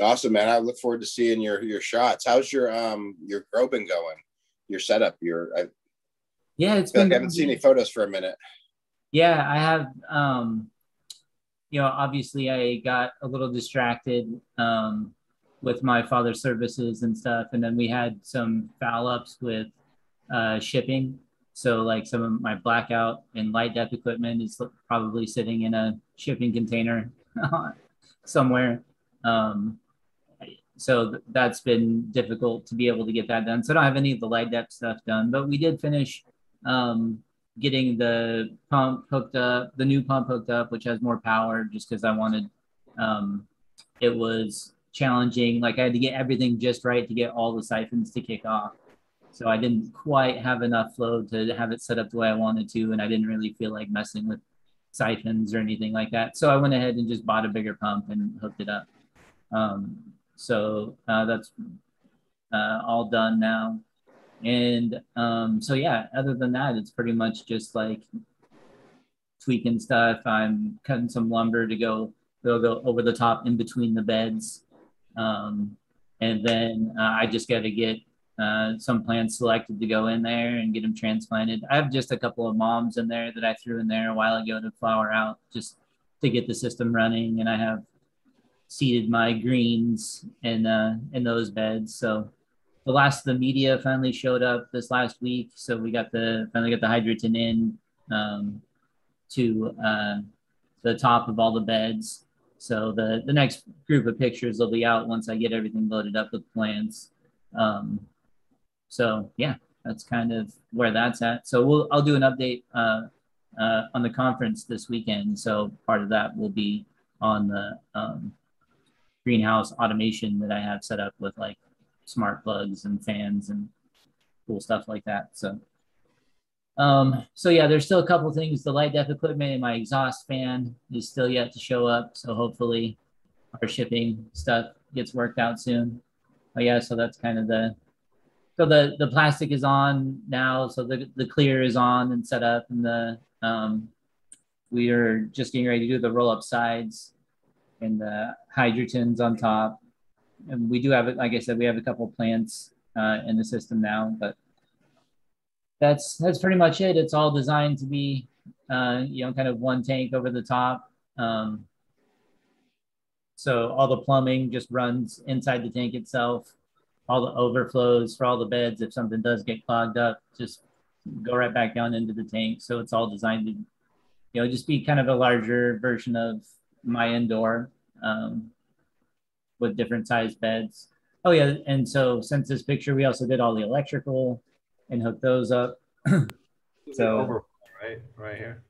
Awesome, man. I look forward to seeing your your shots. How's your um your grow been going? Your setup. Your I Yeah, it's been. like I haven't seen any photos for a minute. Yeah, I have. Um, you know, obviously, I got a little distracted um, with my father's services and stuff, and then we had some foul ups with uh, shipping. So, like some of my blackout and light dep equipment is probably sitting in a shipping container somewhere. Um, so th- that's been difficult to be able to get that done. So I don't have any of the light dep stuff done, but we did finish um, getting the pump hooked up, the new pump hooked up, which has more power, just because I wanted. Um, it was challenging. Like I had to get everything just right to get all the siphons to kick off. So I didn't quite have enough flow to have it set up the way I wanted to, and I didn't really feel like messing with siphons or anything like that. So I went ahead and just bought a bigger pump and hooked it up. Um, so uh, that's uh, all done now. And um, so, yeah, other than that, it's pretty much just like tweaking stuff. I'm cutting some lumber to go, they'll go over the top in between the beds. Um, and then uh, I just got to get uh, some plants selected to go in there and get them transplanted. I have just a couple of moms in there that I threw in there a while ago to flower out just to get the system running. And I have seeded my greens in uh, in those beds. So the last of the media finally showed up this last week. So we got the finally got the hydroton in um, to uh, the top of all the beds. So the the next group of pictures will be out once I get everything loaded up with plants. Um, so yeah, that's kind of where that's at. So we'll I'll do an update uh, uh, on the conference this weekend. So part of that will be on the um, greenhouse automation that I have set up with like smart plugs and fans and cool stuff like that. So, um, so yeah, there's still a couple things. The light dep equipment and my exhaust fan is still yet to show up. So hopefully, our shipping stuff gets worked out soon. But yeah, so that's kind of the. So the the plastic is on now. So the the clear is on and set up, and the um, we are just getting ready to do the roll up sides and the hydrotons on top. And we do have it, like I said, we have a couple plants uh, in the system now, but that's that's pretty much it. It's all designed to be, uh, you know, kind of one tank over the top. Um, so all the plumbing just runs inside the tank itself. All the overflows for all the beds, if something does get clogged up, just go right back down into the tank. So it's all designed to, you know, just be kind of a larger version of my indoor um, with different sized beds. Oh yeah, and so since this picture, we also did all the electrical and hooked those up. So- right, right here.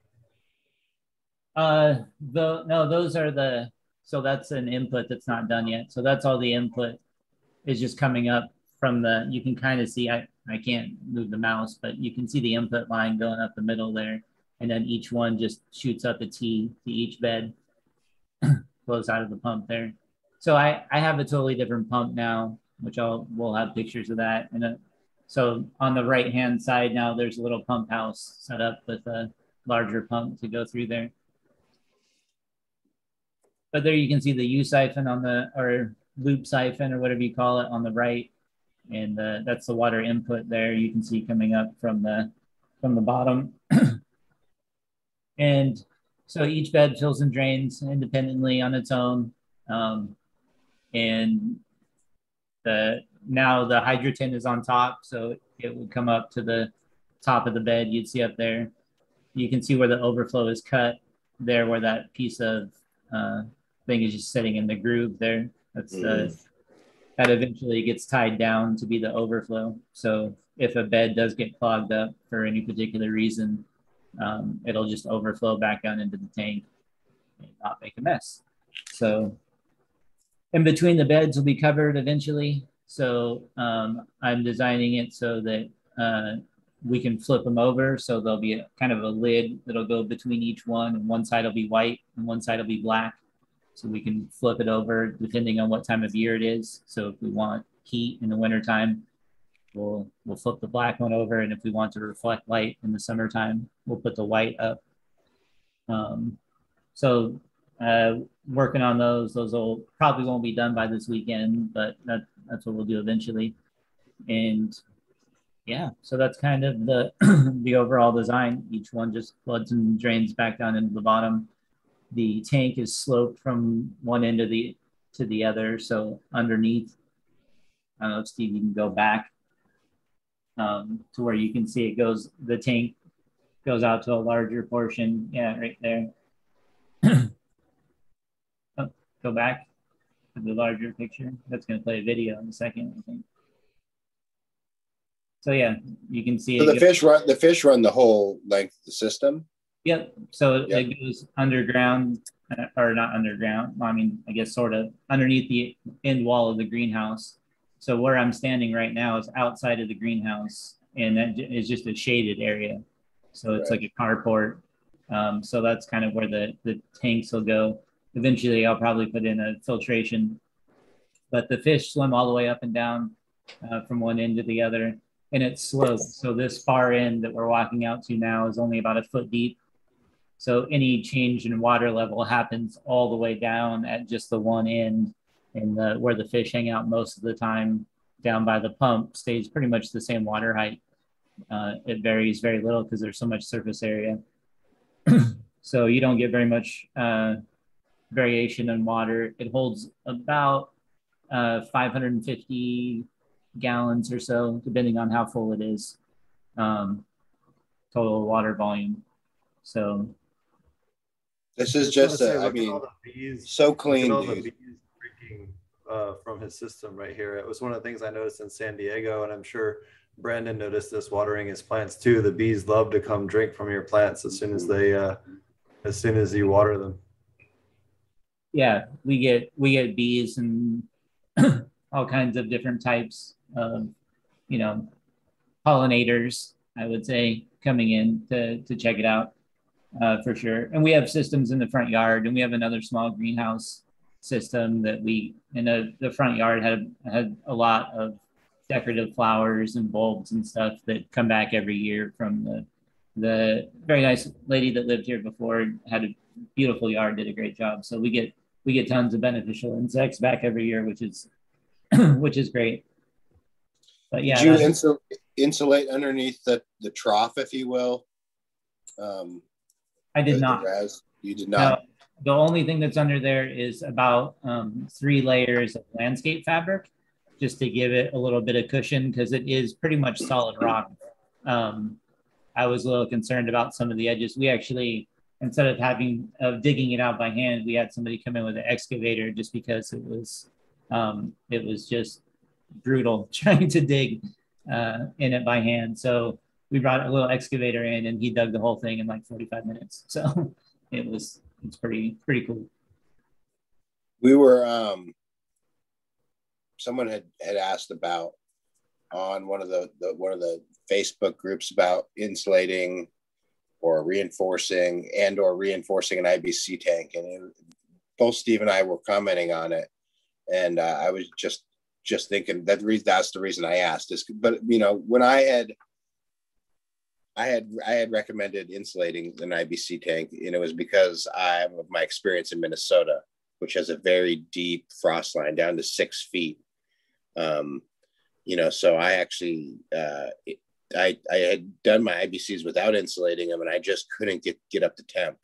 Uh, the no, those are the so that's an input that's not done yet. So that's all the input is just coming up from the. You can kind of see. I I can't move the mouse, but you can see the input line going up the middle there, and then each one just shoots up a T to each bed, flows out of the pump there. So I I have a totally different pump now, which I'll we'll have pictures of that. And so on the right hand side now, there's a little pump house set up with a larger pump to go through there. But there you can see the U siphon on the or loop siphon or whatever you call it on the right, and uh, that's the water input there. You can see coming up from the from the bottom, and so each bed fills and drains independently on its own, um, and the now the hydroton is on top, so it would come up to the top of the bed. You'd see up there. You can see where the overflow is cut there, where that piece of uh, thing is just sitting in the groove there. That's the that eventually gets tied down to be the overflow. So if a bed does get clogged up for any particular reason, um, it'll just overflow back down into the tank. and not make a mess. So in between the beds will be covered eventually. So um, I'm designing it so that uh, we can flip them over. So there'll be a, kind of a lid that'll go between each one, and one side will be white and one side will be black. So we can flip it over depending on what time of year it is. So if we want heat in the wintertime, we'll we'll flip the black one over, and if we want to reflect light in the summertime, we'll put the white up. Um, so uh, working on those. Those will probably won't be done by this weekend, but that, that's what we'll do eventually. And yeah, so that's kind of the the overall design. Each one just floods and drains back down into the bottom. The tank is sloped from one end of the to the other. So underneath, I don't know if Steve, you can go back um, to where you can see it goes. The tank goes out to a larger portion. Yeah, right there. go back to the larger picture. That's going to play a video in a second, I think. So yeah, you can see So the go- fish run the fish run the whole length of the system. Yep. So Yep. it goes underground, uh, or not underground. I mean, I guess sort of underneath the end wall of the greenhouse. So where I'm standing right now is outside of the greenhouse, and that is just a shaded area. So it's Right. like a carport. Um, so that's kind of where the the tanks will go. Eventually, I'll probably put in a filtration, but the fish swim all the way up and down uh, from one end to the other and it's sloped. So this far end that we're walking out to now is only about a foot deep. So any change in water level happens all the way down at just the one end, and the where the fish hang out most of the time down by the pump stays pretty much the same water height. Uh, it varies very little because there's so much surface area. so you don't get very much uh, variation in water. It holds about uh, 550 gallons or so, depending on how full it is, um, total water volume. So This is just gonna a, say, I mean, all the bees, so clean, all the bees drinking uh, from his system right here. It was one of the things I noticed in San Diego, and I'm sure Brendan noticed this watering his plants too. The bees love to come drink from your plants as soon as they, uh, as soon as you water them. Yeah, we get we get bees and all kinds of different types of, you know, pollinators. I would say coming in to to check it out uh, for sure. And we have systems in the front yard, and we have another small greenhouse system that we in a, the front yard had had a lot of decorative flowers and bulbs and stuff that come back every year from the the very nice lady that lived here before had a beautiful yard did a great job so we get we get tons of beneficial insects back every year which is which is great but yeah Did you insul- insulate underneath the, the trough, if you will? Um, i did not? You did No, not. the only thing that's under there is about um, three layers of landscape fabric, just to give it a little bit of cushion because it is pretty much solid rock. Um, I was a little concerned about some of the edges. We actually, instead of having of digging it out by hand, we had somebody come in with an excavator just because it was um, it was just brutal trying to dig uh, in it by hand. So we brought a little excavator in and he dug the whole thing in like 45 minutes. So it was it's pretty pretty cool. We were, um, someone had, had asked about on one of the, the, one of the Facebook groups about insulating or reinforcing and or reinforcing an IBC tank. And it, both Steve and I were commenting on it. And uh, I was just, just thinking that reason that's the reason I asked is, but you know, when I had, I had I had recommended insulating an IBC tank, and it was because I of my experience in Minnesota, which has a very deep frost line down to six feet. Um, you know, so I actually uh, I I had done my IBCs without insulating them, and I just couldn't get get up to temp,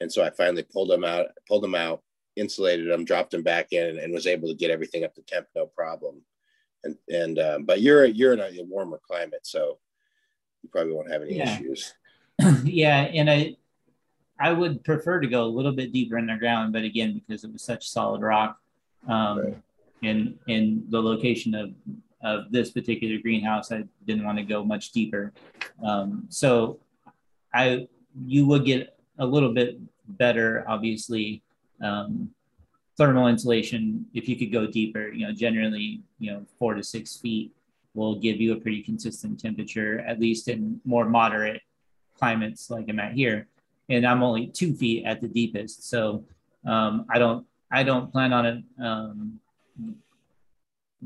and so I finally pulled them out, pulled them out, insulated them, dropped them back in, and was able to get everything up to temp, no problem. And and um, but you're you're in a warmer climate, so you probably won't have any Yeah. issues. yeah, and I I would prefer to go a little bit deeper in the ground, but again, because it was such solid rock, um, Right. and in the location of of this particular greenhouse, I didn't want to go much deeper. Um, so I you would get a little bit better, obviously. Um, thermal insulation, if you could go deeper, you know, generally, you know, four to six feet will give you a pretty consistent temperature, at least in more moderate climates like I'm at here. And I'm only two feet at the deepest, so um, I don't I don't plan on it um,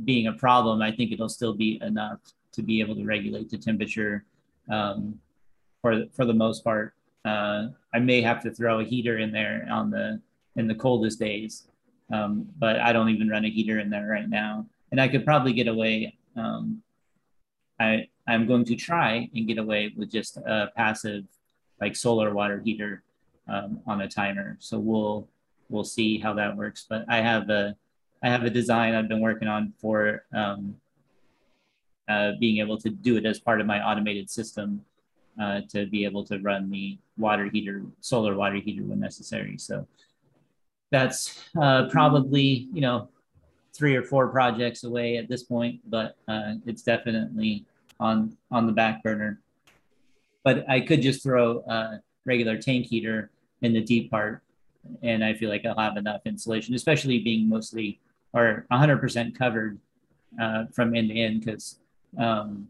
being a problem. I think it'll still be enough to be able to regulate the temperature um, for for the most part. Uh, I may have to throw a heater in there on the in the coldest days, um, but I don't even run a heater in there right now, and I could probably get away. Um, I I'm going to try and get away with just a passive, like solar water heater um, on a timer. So we'll we'll see how that works. But I have a I have a design I've been working on for um, uh, being able to do it as part of my automated system uh, to be able to run the water heater, solar water heater when necessary. So that's uh, probably you know three or four projects away at this point, but uh, it's definitely on on the back burner. But I could just throw a regular tank heater in the deep part, and I feel like I'll have enough insulation, especially being mostly or 100% covered uh, from end to end, because um,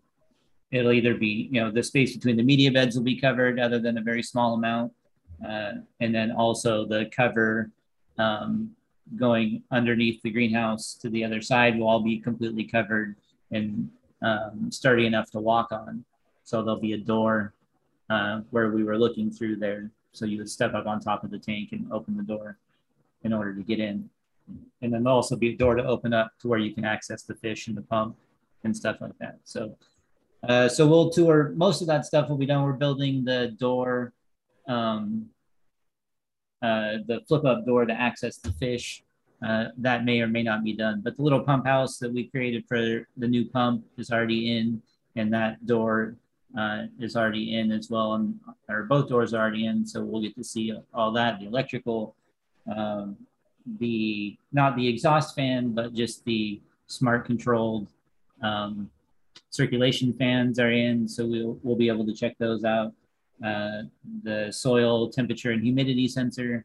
it'll either be you know the space between the media beds will be covered, other than a very small amount, uh, and then also the cover um, going underneath the greenhouse to the other side will all be completely covered and um, sturdy enough to walk on. So there'll be a door uh, where we were looking through there. So you would step up on top of the tank and open the door in order to get in. And then there'll also be a door to open up to where you can access the fish and the pump and stuff like that. So, uh, so we'll tour most of that stuff will be done. We're building the door, um, uh, the flip up door to access the fish uh, that may or may not be done. But the little pump house that we created for the new pump is already in, and that door uh, is already in as well, and or both doors are already in. So we'll get to see all that, the electrical, um, the not the exhaust fan, but just the smart controlled um, circulation fans are in. So we'll we'll be able to check those out. Uh, the soil temperature and humidity sensor.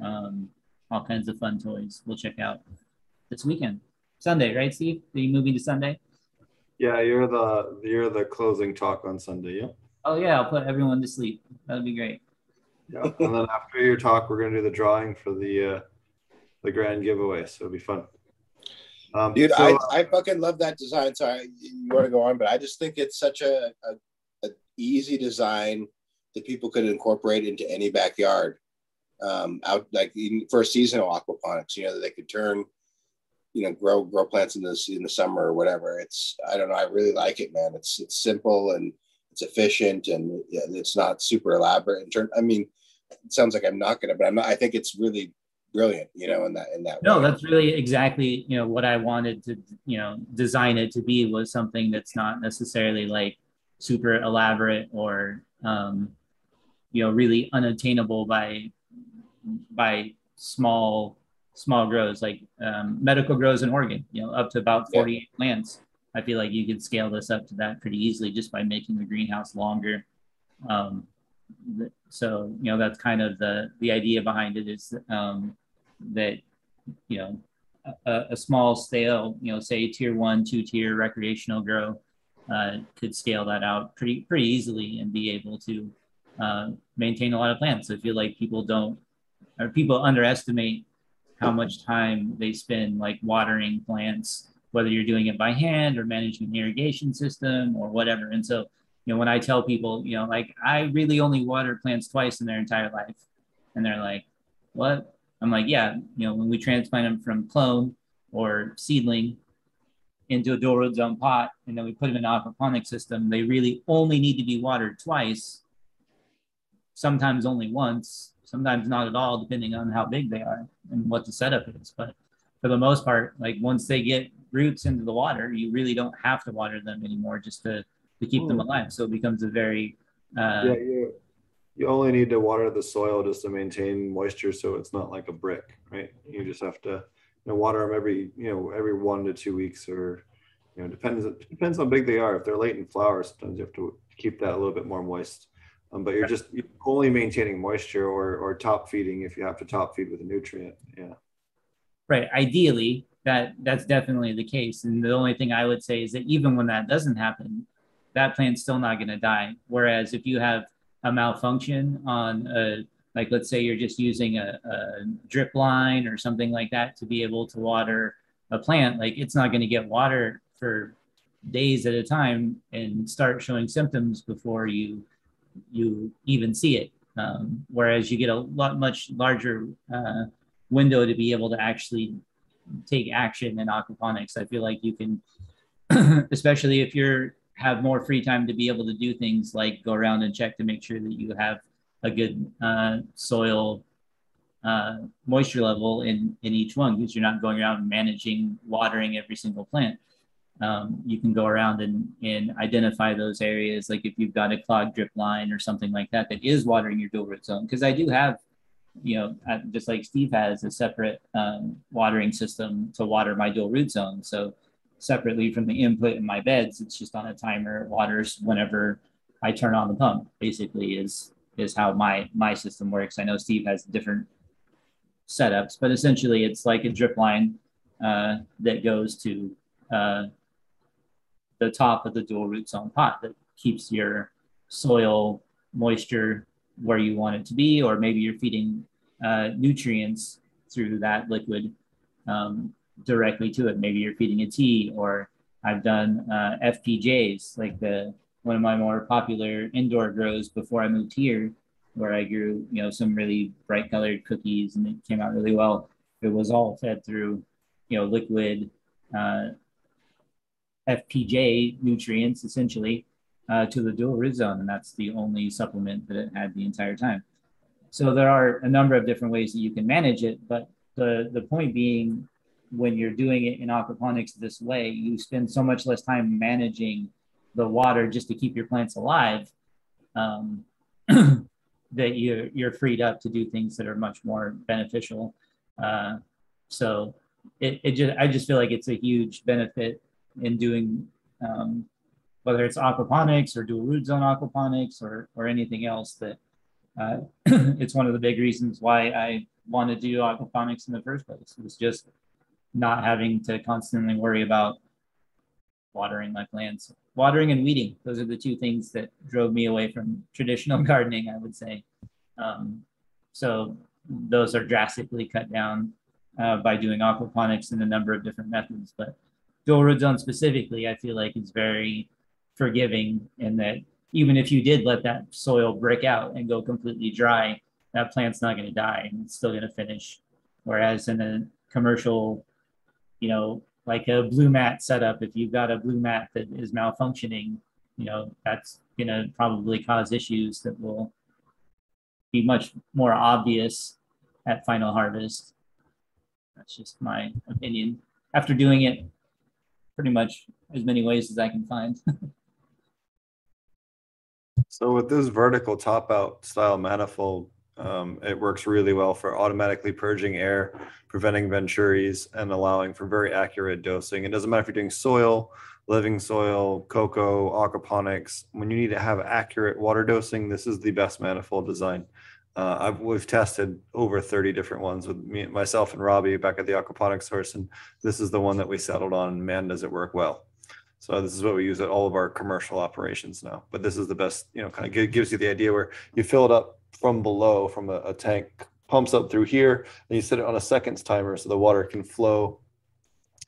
Um, all kinds of fun toys. We'll check out this weekend, Sunday, right, Steve? Are you moving to Sunday? Yeah, you're the you're the closing talk on Sunday. Yeah. Oh yeah, I'll put everyone to sleep. That'd be great. Yeah, and then after your talk, we're gonna do the drawing for the uh, the grand giveaway. So it'll be fun. Um, Dude, so, I, I fucking love that design. Sorry, you want to go on, but I just think it's such a, a, a easy design that people could incorporate into any backyard um, out like for seasonal aquaponics, you know, that they could turn, you know, grow grow plants in the in the summer or whatever. It's I don't know. I really like it, man. It's it's simple and it's efficient and yeah, it's not super elaborate. In turn, I mean, it sounds like I'm not gonna, but I'm not. I think it's really brilliant, you know, in that in that. No, way. that's really exactly you know what I wanted to you know design it to be was something that's not necessarily like super elaborate or um, you know really unattainable by by small small grows like um, medical grows in Oregon, you know, up to about 48 yeah. plants. I feel like you could scale this up to that pretty easily just by making the greenhouse longer. Um, so you know that's kind of the the idea behind it is um, that you know a, a, small scale you know say tier one two tier recreational grow uh, could scale that out pretty pretty easily and be able to uh, maintain a lot of plants. So I feel like people don't or people underestimate how much time they spend like watering plants, whether you're doing it by hand or managing an irrigation system or whatever. And so, you know, when I tell people, you know, like I really only water plants twice in their entire life, and they're like, "What?" I'm like, "Yeah, you know, when we transplant them from clone or seedling into a dual root zone pot, and then we put them in an aquaponic system, they really only need to be watered twice, sometimes only once, sometimes not at all, depending on how big they are and what the setup is. But for the most part, like once they get roots into the water, you really don't have to water them anymore just to, to keep them hmm. alive. So it becomes a very uh, yeah, you, you only need to water the soil just to maintain moisture so it's not like a brick, right? You just have to you know, water them every you know every one to two weeks or you know depends depends how big they are. If they're late in flower, sometimes you have to keep that a little bit more moist. Um, but you're just you're only maintaining moisture or, or top feeding if you have to top feed with a nutrient. Yeah. Right. Ideally, that that's definitely the case. And the only thing I would say is that even when that doesn't happen, that plant's still not going to die. Whereas if you have a malfunction on a like let's say you're just using a, a drip line or something like that to be able to water a plant, like it's not going to get water for days at a time and start showing symptoms before you you even see it. Um, whereas you get a lot much larger uh, window to be able to actually take action in aquaponics. I feel like you can, especially if you're have more free time to be able to do things like go around and check to make sure that you have a good uh, soil uh, moisture level in in each one because you're not going around managing watering every single plant. Um, you can go around and, and identify those areas, like if you've got a clogged drip line or something like that, that is watering your dual root zone. Because I do have, you know, just like Steve has a separate um, watering system to water my dual root zone. So separately from the input in my beds, it's just on a timer. It waters whenever I turn on the pump. Basically, is is how my my system works. I know Steve has different setups, but essentially it's like a drip line uh, that goes to uh, the top of the dual root zone pot that keeps your soil moisture where you want it to be, or maybe you're feeding uh, nutrients through that liquid um, directly to it. Maybe you're feeding a tea, or I've done uh, FPJs, like the one of my more popular indoor grows before I moved here, where I grew, you know, some really bright colored cookies, and it came out really well. It was all fed through, you know, liquid uh, FPJ nutrients essentially uh, to the dual root zone, and that's the only supplement that it had the entire time. So there are a number of different ways that you can manage it, but the the point being, when you're doing it in aquaponics this way, you spend so much less time managing the water just to keep your plants alive um, that you're you're freed up to do things that are much more beneficial. Uh, so it, it just I just feel like it's a huge benefit in doing um, whether it's aquaponics or dual root zone aquaponics or or anything else that uh, it's one of the big reasons why I wanted to do aquaponics in the first place. It was just not having to constantly worry about watering my plants. Watering and weeding, those are the two things that drove me away from traditional gardening, I would say. Um, so those are drastically cut down uh, by doing aquaponics in a number of different methods. But dual root zone specifically, I feel like is very forgiving in that even if you did let that soil break out and go completely dry, that plant's not going to die and it's still going to finish. Whereas in a commercial, you know, like a Blumat setup, if you've got a Blumat that is malfunctioning, you know, that's going to probably cause issues that will be much more obvious at final harvest. That's just my opinion. After doing it pretty much as many ways as I can find. So with this vertical top out style manifold, um, it works really well for automatically purging air, preventing venturies, and allowing for very accurate dosing. It doesn't matter if you're doing soil, living soil, coco, aquaponics. When you need to have accurate water dosing, this is the best manifold design. Uh, we've tested over 30 different ones with me, myself and Robbie back at the aquaponics source, and this is the one that we settled on. And man, does it work well! So this is what we use at all of our commercial operations now. But this is the best, you know, kind of gives you the idea where you fill it up from below from a, a tank, pumps up through here, and you set it on a seconds timer so the water can flow.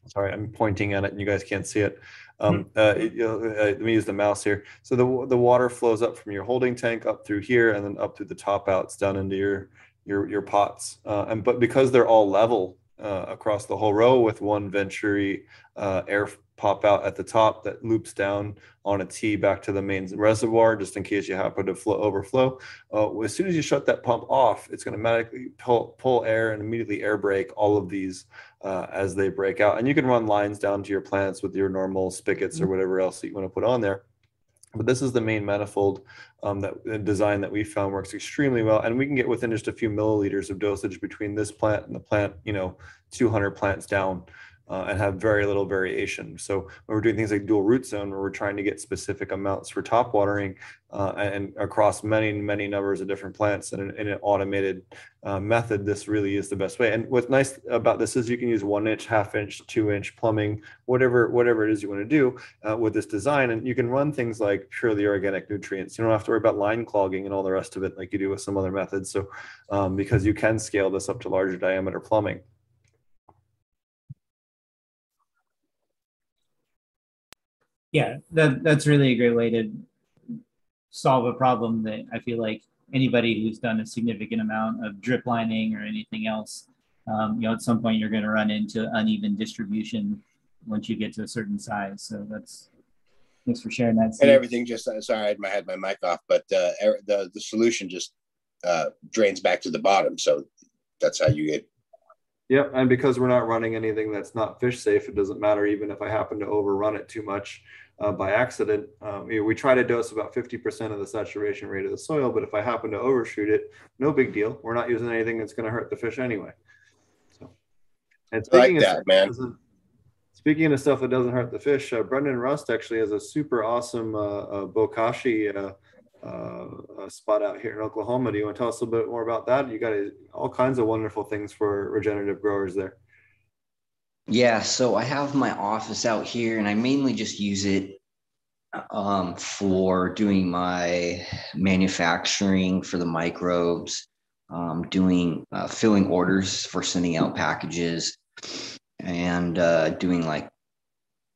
Sorry, I'm pointing at it and you guys can't see it. Um, uh, it- uh, let me use the mouse here. So the the water flows up from your holding tank up through here and then up through the top outs down into your your your pots. Uh, and but because they're all level uh, across the whole row with one Venturi uh, air pop out at the top that loops down on a T back to the main reservoir, just in case you happen to flow overflow. Uh, as soon as you shut that pump off, it's going to automatically pull, pull air and immediately air break all of these uh, as they break out. And you can run lines down to your plants with your normal spigots or whatever else that you want to put on there. But this is the main manifold um, that the design that we found works extremely well, and we can get within just a few milliliters of dosage between this plant and the plant, you know, 200 plants down. Uh, and have very little variation. So when we're doing things like dual root zone, where we're trying to get specific amounts for top watering uh, and across many, many numbers of different plants in an, in an automated uh, method, this really is the best way. And what's nice about this is you can use one inch, half inch, two inch plumbing, whatever whatever it is you want to do uh, with this design, and you can run things like purely organic nutrients. You don't have to worry about line clogging and all the rest of it like you do with some other methods. So um, because you can scale this up to larger diameter plumbing. Yeah that that's really a great way to solve a problem that i feel like anybody who's done a significant amount of drip lining or anything else um, you know at some point you're going to run into uneven distribution once you get to a certain size. So that's thanks for sharing that and everything just uh, sorry i had my, had my mic off but uh, er- the the solution just uh, drains back to the bottom. So that's how you get Yep, and because we're not running anything that's not fish safe, it doesn't matter even if I happen to overrun it too much uh, by accident. Um, you know, we try to dose about 50% of the saturation rate of the soil, but if I happen to overshoot it, no big deal. We're not using anything that's going to hurt the fish anyway. So, and like speaking of that, stuff man. doesn't- Speaking of stuff that doesn't hurt the fish, uh, Brendan Rust actually has a super awesome uh, uh, bokashi uh, uh, spot out here in Oklahoma. Do you want to tell us a little bit more about that? You got all kinds of wonderful things for regenerative growers there. Yeah, so I have my office out here and I mainly just use it um, for doing my manufacturing for the microbes, um, doing uh, filling orders for sending out packages, and uh, doing like,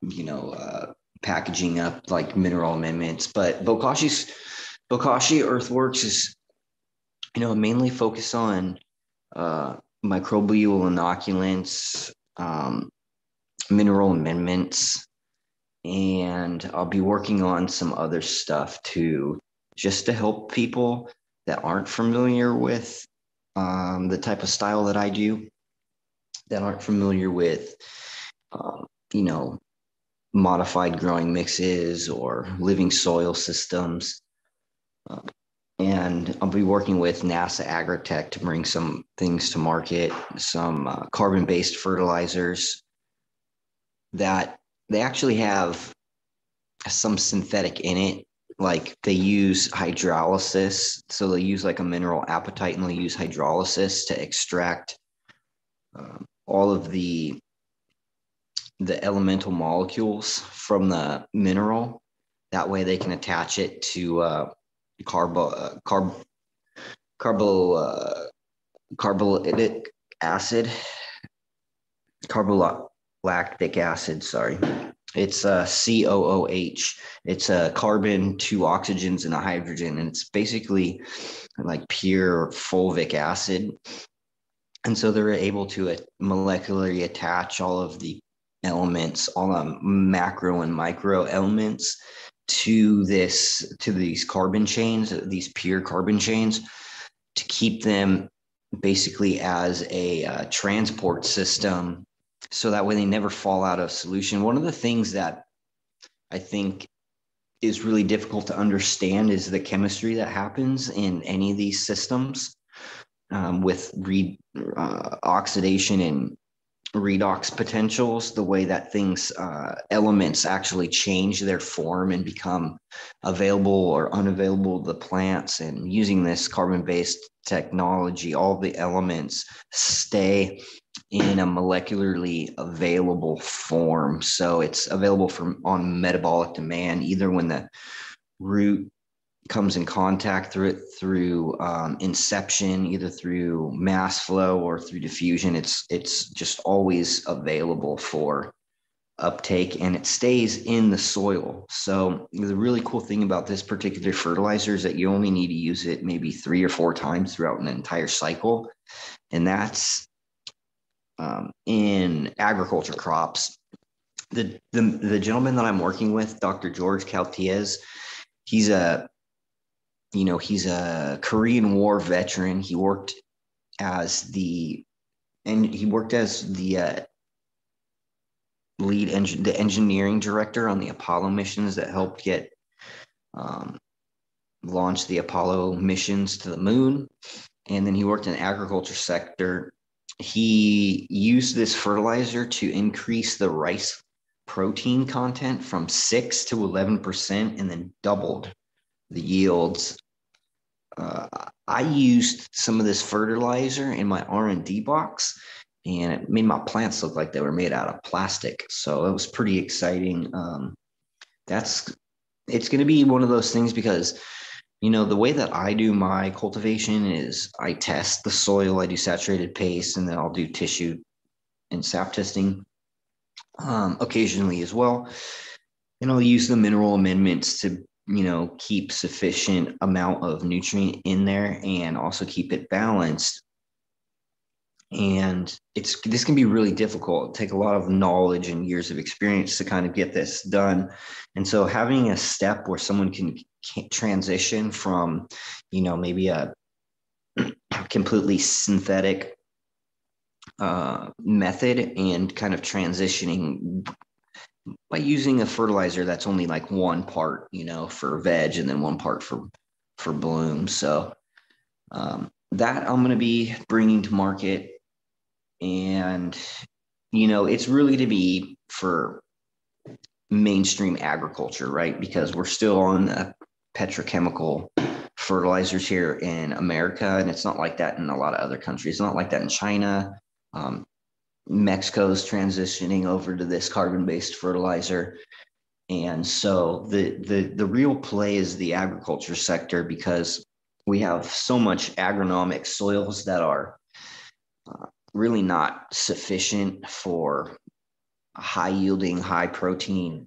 you know, uh, packaging up like mineral amendments. But Bokashi's Bokashi Earthworks is, you know, mainly focused on uh, microbial inoculants, um, mineral amendments, and I'll be working on some other stuff too, just to help people that aren't familiar with um, the type of style that I do, that aren't familiar with, um, you know, modified growing mixes or living soil systems. And I'll be working with NASA Agritech to bring some things to market, some uh, carbon based fertilizers that they actually have some synthetic in it. Like they use hydrolysis. So they use like a mineral apatite and they use hydrolysis to extract um, all of the the elemental molecules from the mineral. That way they can attach it to uh, carbo uh, carb carbo uh, carbolytic acid carbolactic acid sorry it's uh, COOH. It's a carbon, two oxygens, and a hydrogen. And it's basically like pure fulvic acid. And so they're able to uh, molecularly attach all of the elements, all the macro and micro elements to this, to these carbon chains, these pure carbon chains, to keep them basically as a uh, transport system so that way they never fall out of solution. One of the things that I think is really difficult to understand is the chemistry that happens in any of these systems um, with re, uh, oxidation and redox potentials, the way that things, uh, elements actually change their form and become available or unavailable to the plants. And using this carbon based technology, all the elements stay in a molecularly available form. So it's available from on metabolic demand, either when the root comes in contact through it through um, interception, either through mass flow or through diffusion. It's it's just always available for uptake and it stays in the soil. So the really cool thing about this particular fertilizer is that you only need to use it maybe three or four times throughout an entire cycle. And that's um, in agriculture crops. The, the, the gentleman that I'm working with, Dr. George Caltiez, he's a, you know, he's a Korean War veteran. He worked as the, and he worked as the uh, lead engine, the engineering director on the Apollo missions that helped get um, launch the Apollo missions to the moon. And then he worked in the agriculture sector he used this fertilizer to increase the rice protein content from 6 to 11% and then doubled the yields uh, i used some of this fertilizer in my r&d box and it made my plants look like they were made out of plastic. So it was pretty exciting. Um, that's it's going to be one of those things because you know the way that i do my cultivation is i test the soil i do saturated paste and then i'll do tissue and sap testing um, occasionally as well. And i'll use the mineral amendments to you know keep sufficient amount of nutrient in there and also keep it balanced. And it's this can be really difficult. Take a lot of knowledge and years of experience to kind of get this done. And so having a step where someone can, can transition from you know maybe a completely synthetic uh, method and kind of transitioning by using a fertilizer that's only like one part you know for veg and then one part for for bloom. So um, that i'm going to be bringing to market. And you know it's really to be for mainstream agriculture right? Because we're still on petrochemical fertilizers here in america and it's not like that in a lot of other countries. It's not like that in china. Um, mexico's transitioning over to this carbon-based fertilizer and so the the the real play is the agriculture sector because we have so much agronomic soils that are uh, really not sufficient for high yielding, high protein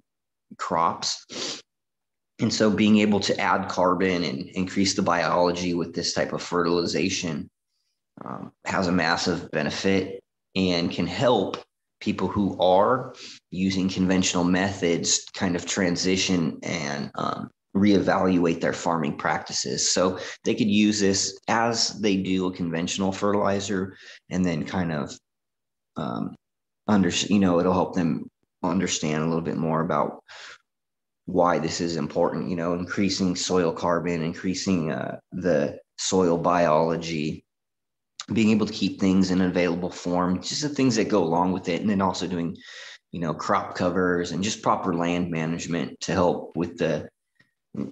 crops. And so being able to add carbon and increase the biology with this type of fertilization um, has a massive benefit and can help people who are using conventional methods kind of transition and um, reevaluate their farming practices. So they could use this as they do a conventional fertilizer and then kind of um, under, you know, it'll help them understand a little bit more about why this is important, you know, increasing soil carbon, increasing uh, the soil biology, being able to keep things in an available form, just the things that go along with it. And then also doing, you know, crop covers and just proper land management to help with the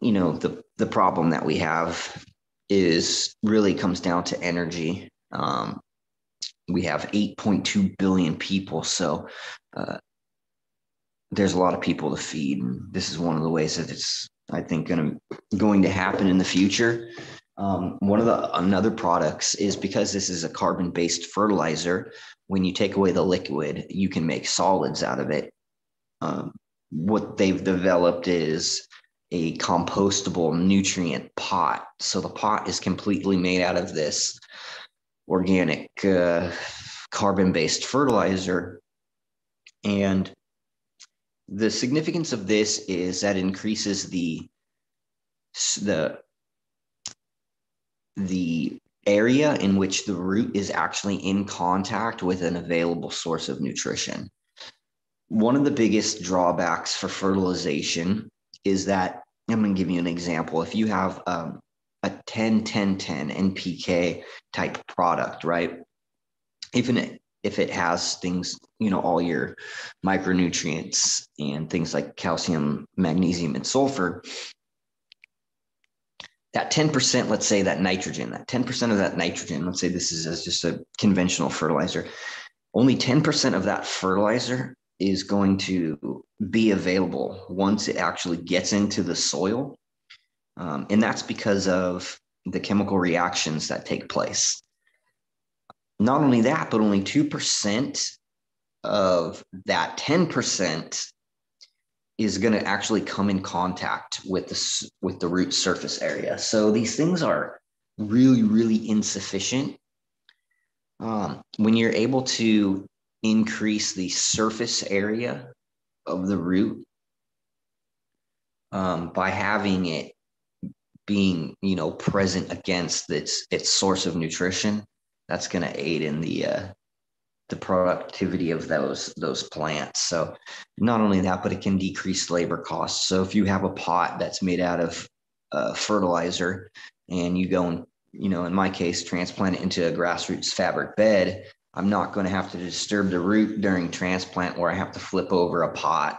you know the the problem that we have is really comes down to energy. Um, we have 8.2 billion people. So uh, there's a lot of people to feed. And this is one of the ways that it's i think going to going to happen in the future um, one of the another products is because this is a carbon based fertilizer when you take away the liquid you can make solids out of it um, what they've developed is a compostable nutrient pot. So the pot is completely made out of this organic uh, carbon based fertilizer. And the significance of this is that increases the the the area in which the root is actually in contact with an available source of nutrition. One of the biggest drawbacks for fertilization is that I'm going to give you an example. If you have um, a 10 10 10 NPK type product, right? Even it, if it has things, you know, all your micronutrients and things like calcium, magnesium, and sulfur, that 10%, let's say that nitrogen, that 10% of that nitrogen, let's say this is as just a conventional fertilizer, only 10% of that fertilizer is going to be available once it actually gets into the soil. Um, and that's because of the chemical reactions that take place. Not only that, but only 2% of that 10% is going to actually come in contact with the, with the root surface area. So these things are really, really insufficient. Um, when you're able to increase the surface area of the root um, by having it being you know present against its its source of nutrition that's going to aid in the uh, the productivity of those those plants so not only that but it can decrease labor costs so if you have a pot that's made out of uh, fertilizer and you go and you know in my case transplant it into a grassroots fabric bed I'm not going to have to disturb the root during transplant where I have to flip over a pot,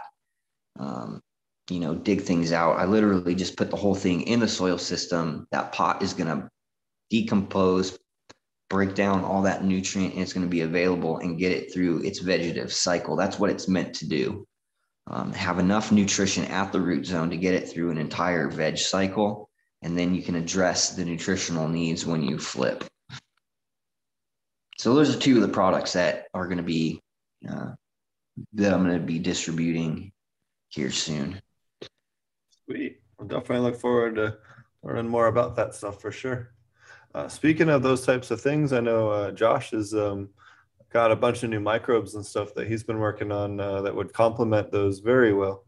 um, you know, dig things out. I literally just put the whole thing in the soil system. That pot is going to decompose, break down all that nutrient, and it's going to be available and get it through its vegetative cycle. That's what it's meant to do. Um, have enough nutrition at the root zone to get it through an entire veg cycle, and then you can address the nutritional needs when you flip. So those are two of the products that are going to be uh, that I'm going to be distributing here soon. Sweet. I'll definitely look forward to learning more about that stuff for sure. Uh, speaking of those types of things, I know uh, Josh has um, got a bunch of new microbes and stuff that he's been working on uh, that would complement those very well.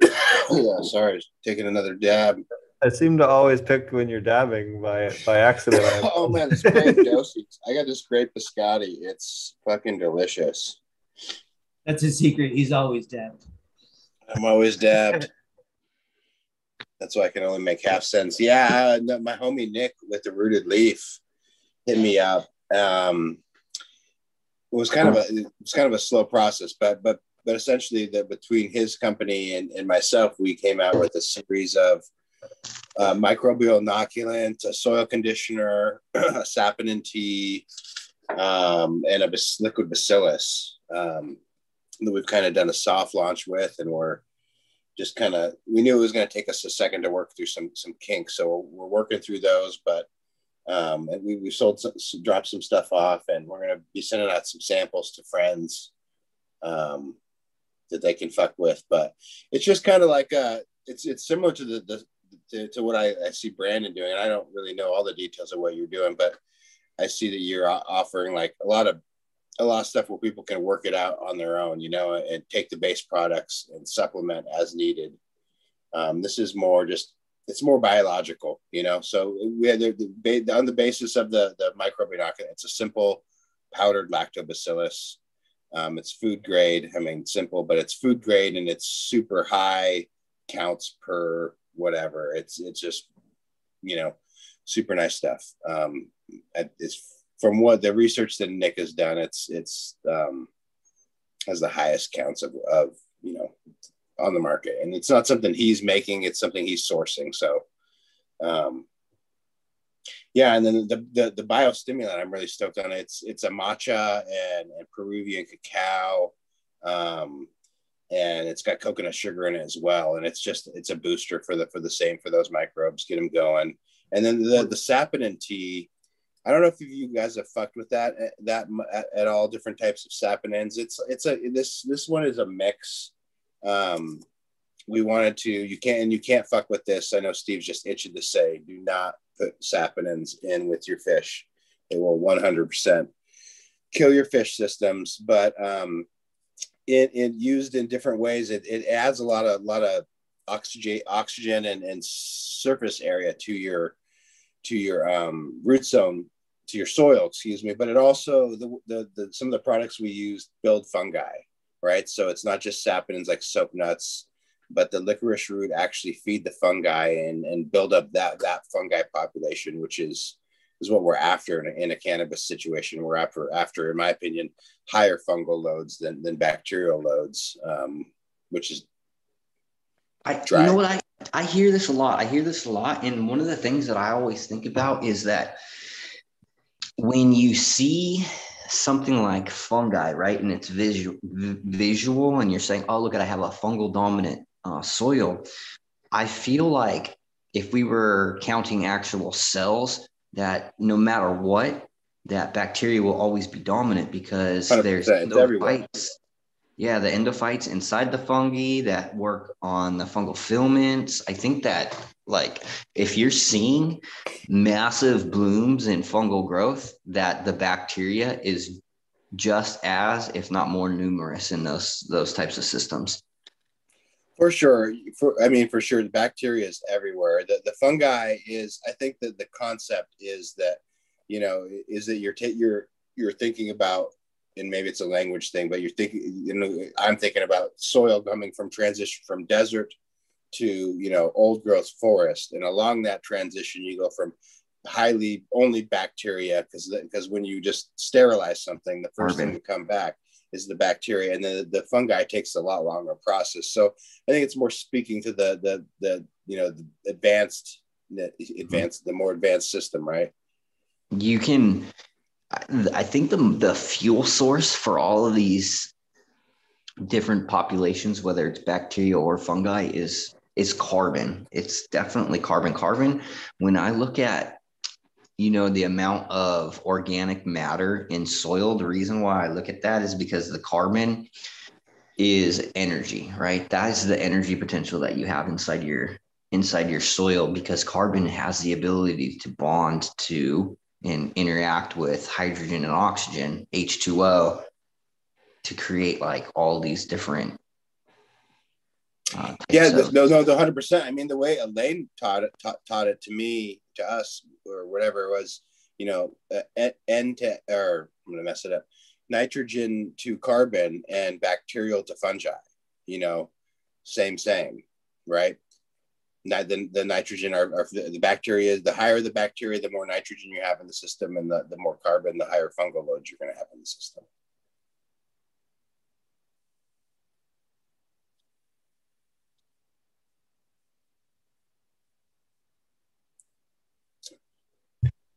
yeah, sorry, taking another dab. I seem to always pick when you're dabbing by by accident. oh man, this grape dosage. I got this great biscotti. It's fucking delicious. That's his secret. He's always dabbed. I'm always dabbed. That's why I can only make half sense. Yeah, uh, my homie Nick with the rooted leaf hit me up. Um, it was kind of a it was kind of a slow process, but but but essentially that between his company and, and myself, we came out with a series of uh, microbial inoculant, a soil conditioner, a saponin tea, um, and a liquid bacillus um, that we've kind of done a soft launch with, and we're just kind of we knew it was going to take us a second to work through some some kinks, so we're, working through those, but. Um, and we, we sold some, dropped some stuff off and we're going to be sending out some samples to friends um, that they can fuck with. But it's just kind of like uh, it's it's similar to the, the to, to what I, I see Brandon doing. And I don't really know all the details of what you're doing, but I see that you're offering like a lot of a lot of stuff where people can work it out on their own, you know, and take the base products and supplement as needed. Um, this is more just it's more biological, you know. So we had the, on the basis of the the microbe inoculant, it's a simple powdered lactobacillus. Um, it's food grade. I mean, simple, but it's food grade and it's super high counts per whatever. It's it's just you know super nice stuff. Um, it's from what the research that Nick has done. It's it's um, has the highest counts of of you know on the market, and it's not something he's making. It's something he's sourcing. So. Um, yeah, and then the, the the biostimulant, I'm really stoked on. It. It's it's a matcha and, and Peruvian cacao. Um, and it's got coconut sugar in it as well and it's just it's a booster for the for the same for those microbes get them going and then the the saponin tea i don't know if you guys have fucked with that eh, that at, all different types of saponins it's it's a this this one is a mix. Um we wanted to you can't and you can't fuck with this. I know steve's just itching to say do not put saponins in with your fish. It will 100% kill your fish systems but um it, it used in different ways. It, it adds a lot of lot of oxygen oxygen and, and surface area to your to your um, root zone to your soil excuse me but it also the, the, the some of the products we use build fungi right so it's not just saponins like soap nuts but the licorice root actually feed the fungi and, and build up that that fungi population which is is what we're after in a, in a cannabis situation. We're after, after, in my opinion, higher fungal loads than, than bacterial loads, um, which is I, you know what I, I hear this a lot. I hear this a lot. And one of the things that I always think about is that when you see something like fungi, right, and it's visual, visual, and you're saying, "Oh, look at I have a fungal dominant uh, soil," I feel like if we were counting actual cells, that no matter what, that bacteria will always be dominant because there's endophytes. Yeah, the endophytes inside the fungi that work on the fungal filaments. I think that like if you're seeing massive blooms in fungal growth, that the bacteria is just as, if not more numerous in those those types of systems. For sure. For I mean, for sure, the bacteria is everywhere. The the fungi is. I think that the concept is that, you know, is that you're ta- you're you're thinking about, and maybe it's a language thing, but you're thinking. You know, I'm thinking about soil coming from transition from desert to you know old growth forest, and along that transition, you go from highly only bacteria because because when you just sterilize something, the first thing to come back is the bacteria, and the the fungi takes a lot longer process. So I think it's more speaking to the the the you know the advanced the mm-hmm. advanced the more advanced system, right? you can I- think the the fuel source for all of these different populations whether it's bacteria or fungi is is carbon. It's definitely carbon. Carbon when i look at you know the amount of organic matter in soil the reason why i look at that is because the carbon is energy right? That is the energy potential that you have inside your inside your soil because carbon has the ability to bond to and interact with hydrogen and oxygen, H2O, to create like all these different. Uh, Yeah, of- no, no, the hundred percent. I mean, the way Elaine taught it, taught, taught it to me, to us, or whatever it was, you know, uh, N- N to or I'm gonna mess it up, nitrogen to carbon and bacterial to fungi. You know, same, same, right? The, the nitrogen are the, the bacteria. The higher the bacteria, the more nitrogen you have in the system, and the, the more carbon, the higher fungal loads you're going to have in the system.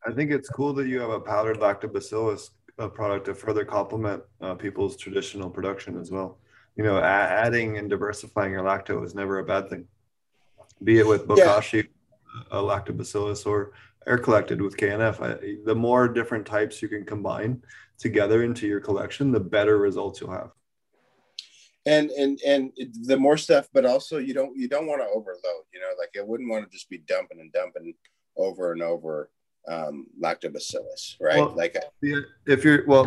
I think it's cool that you have a powdered lactobacillus uh, product to further complement uh, people's traditional production as well. You know, adding and diversifying your lacto is never a bad thing. Be it with Yeah. bokashi, a lactobacillus, or air collected with KNF. I, the more different types you can combine together into your collection, the better results you'll have. and and and the more stuff but also you don't you don't want to overload you know like i wouldn't want to just be dumping and dumping over and over um lactobacillus right Well- like Yeah, if you're well,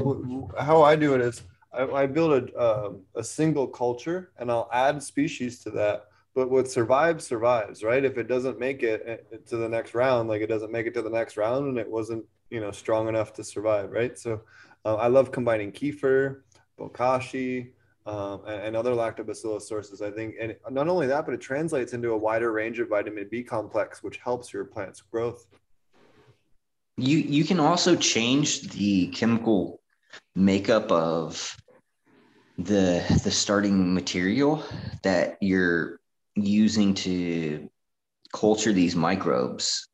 how I do it is I, I build a um, a single culture and I'll add species to that. But what survives survives, right? If it doesn't make it uh, to the next round, like it doesn't make it to the next round, and it wasn't you know strong enough to survive, right? So uh, I love combining kefir, bokashi. Um, and, and other lactobacillus sources, I think, and not only that, but it translates into a wider range of vitamin B complex, which helps your plant's growth. you you can also change the chemical makeup of the the starting material that you're using to culture these microbes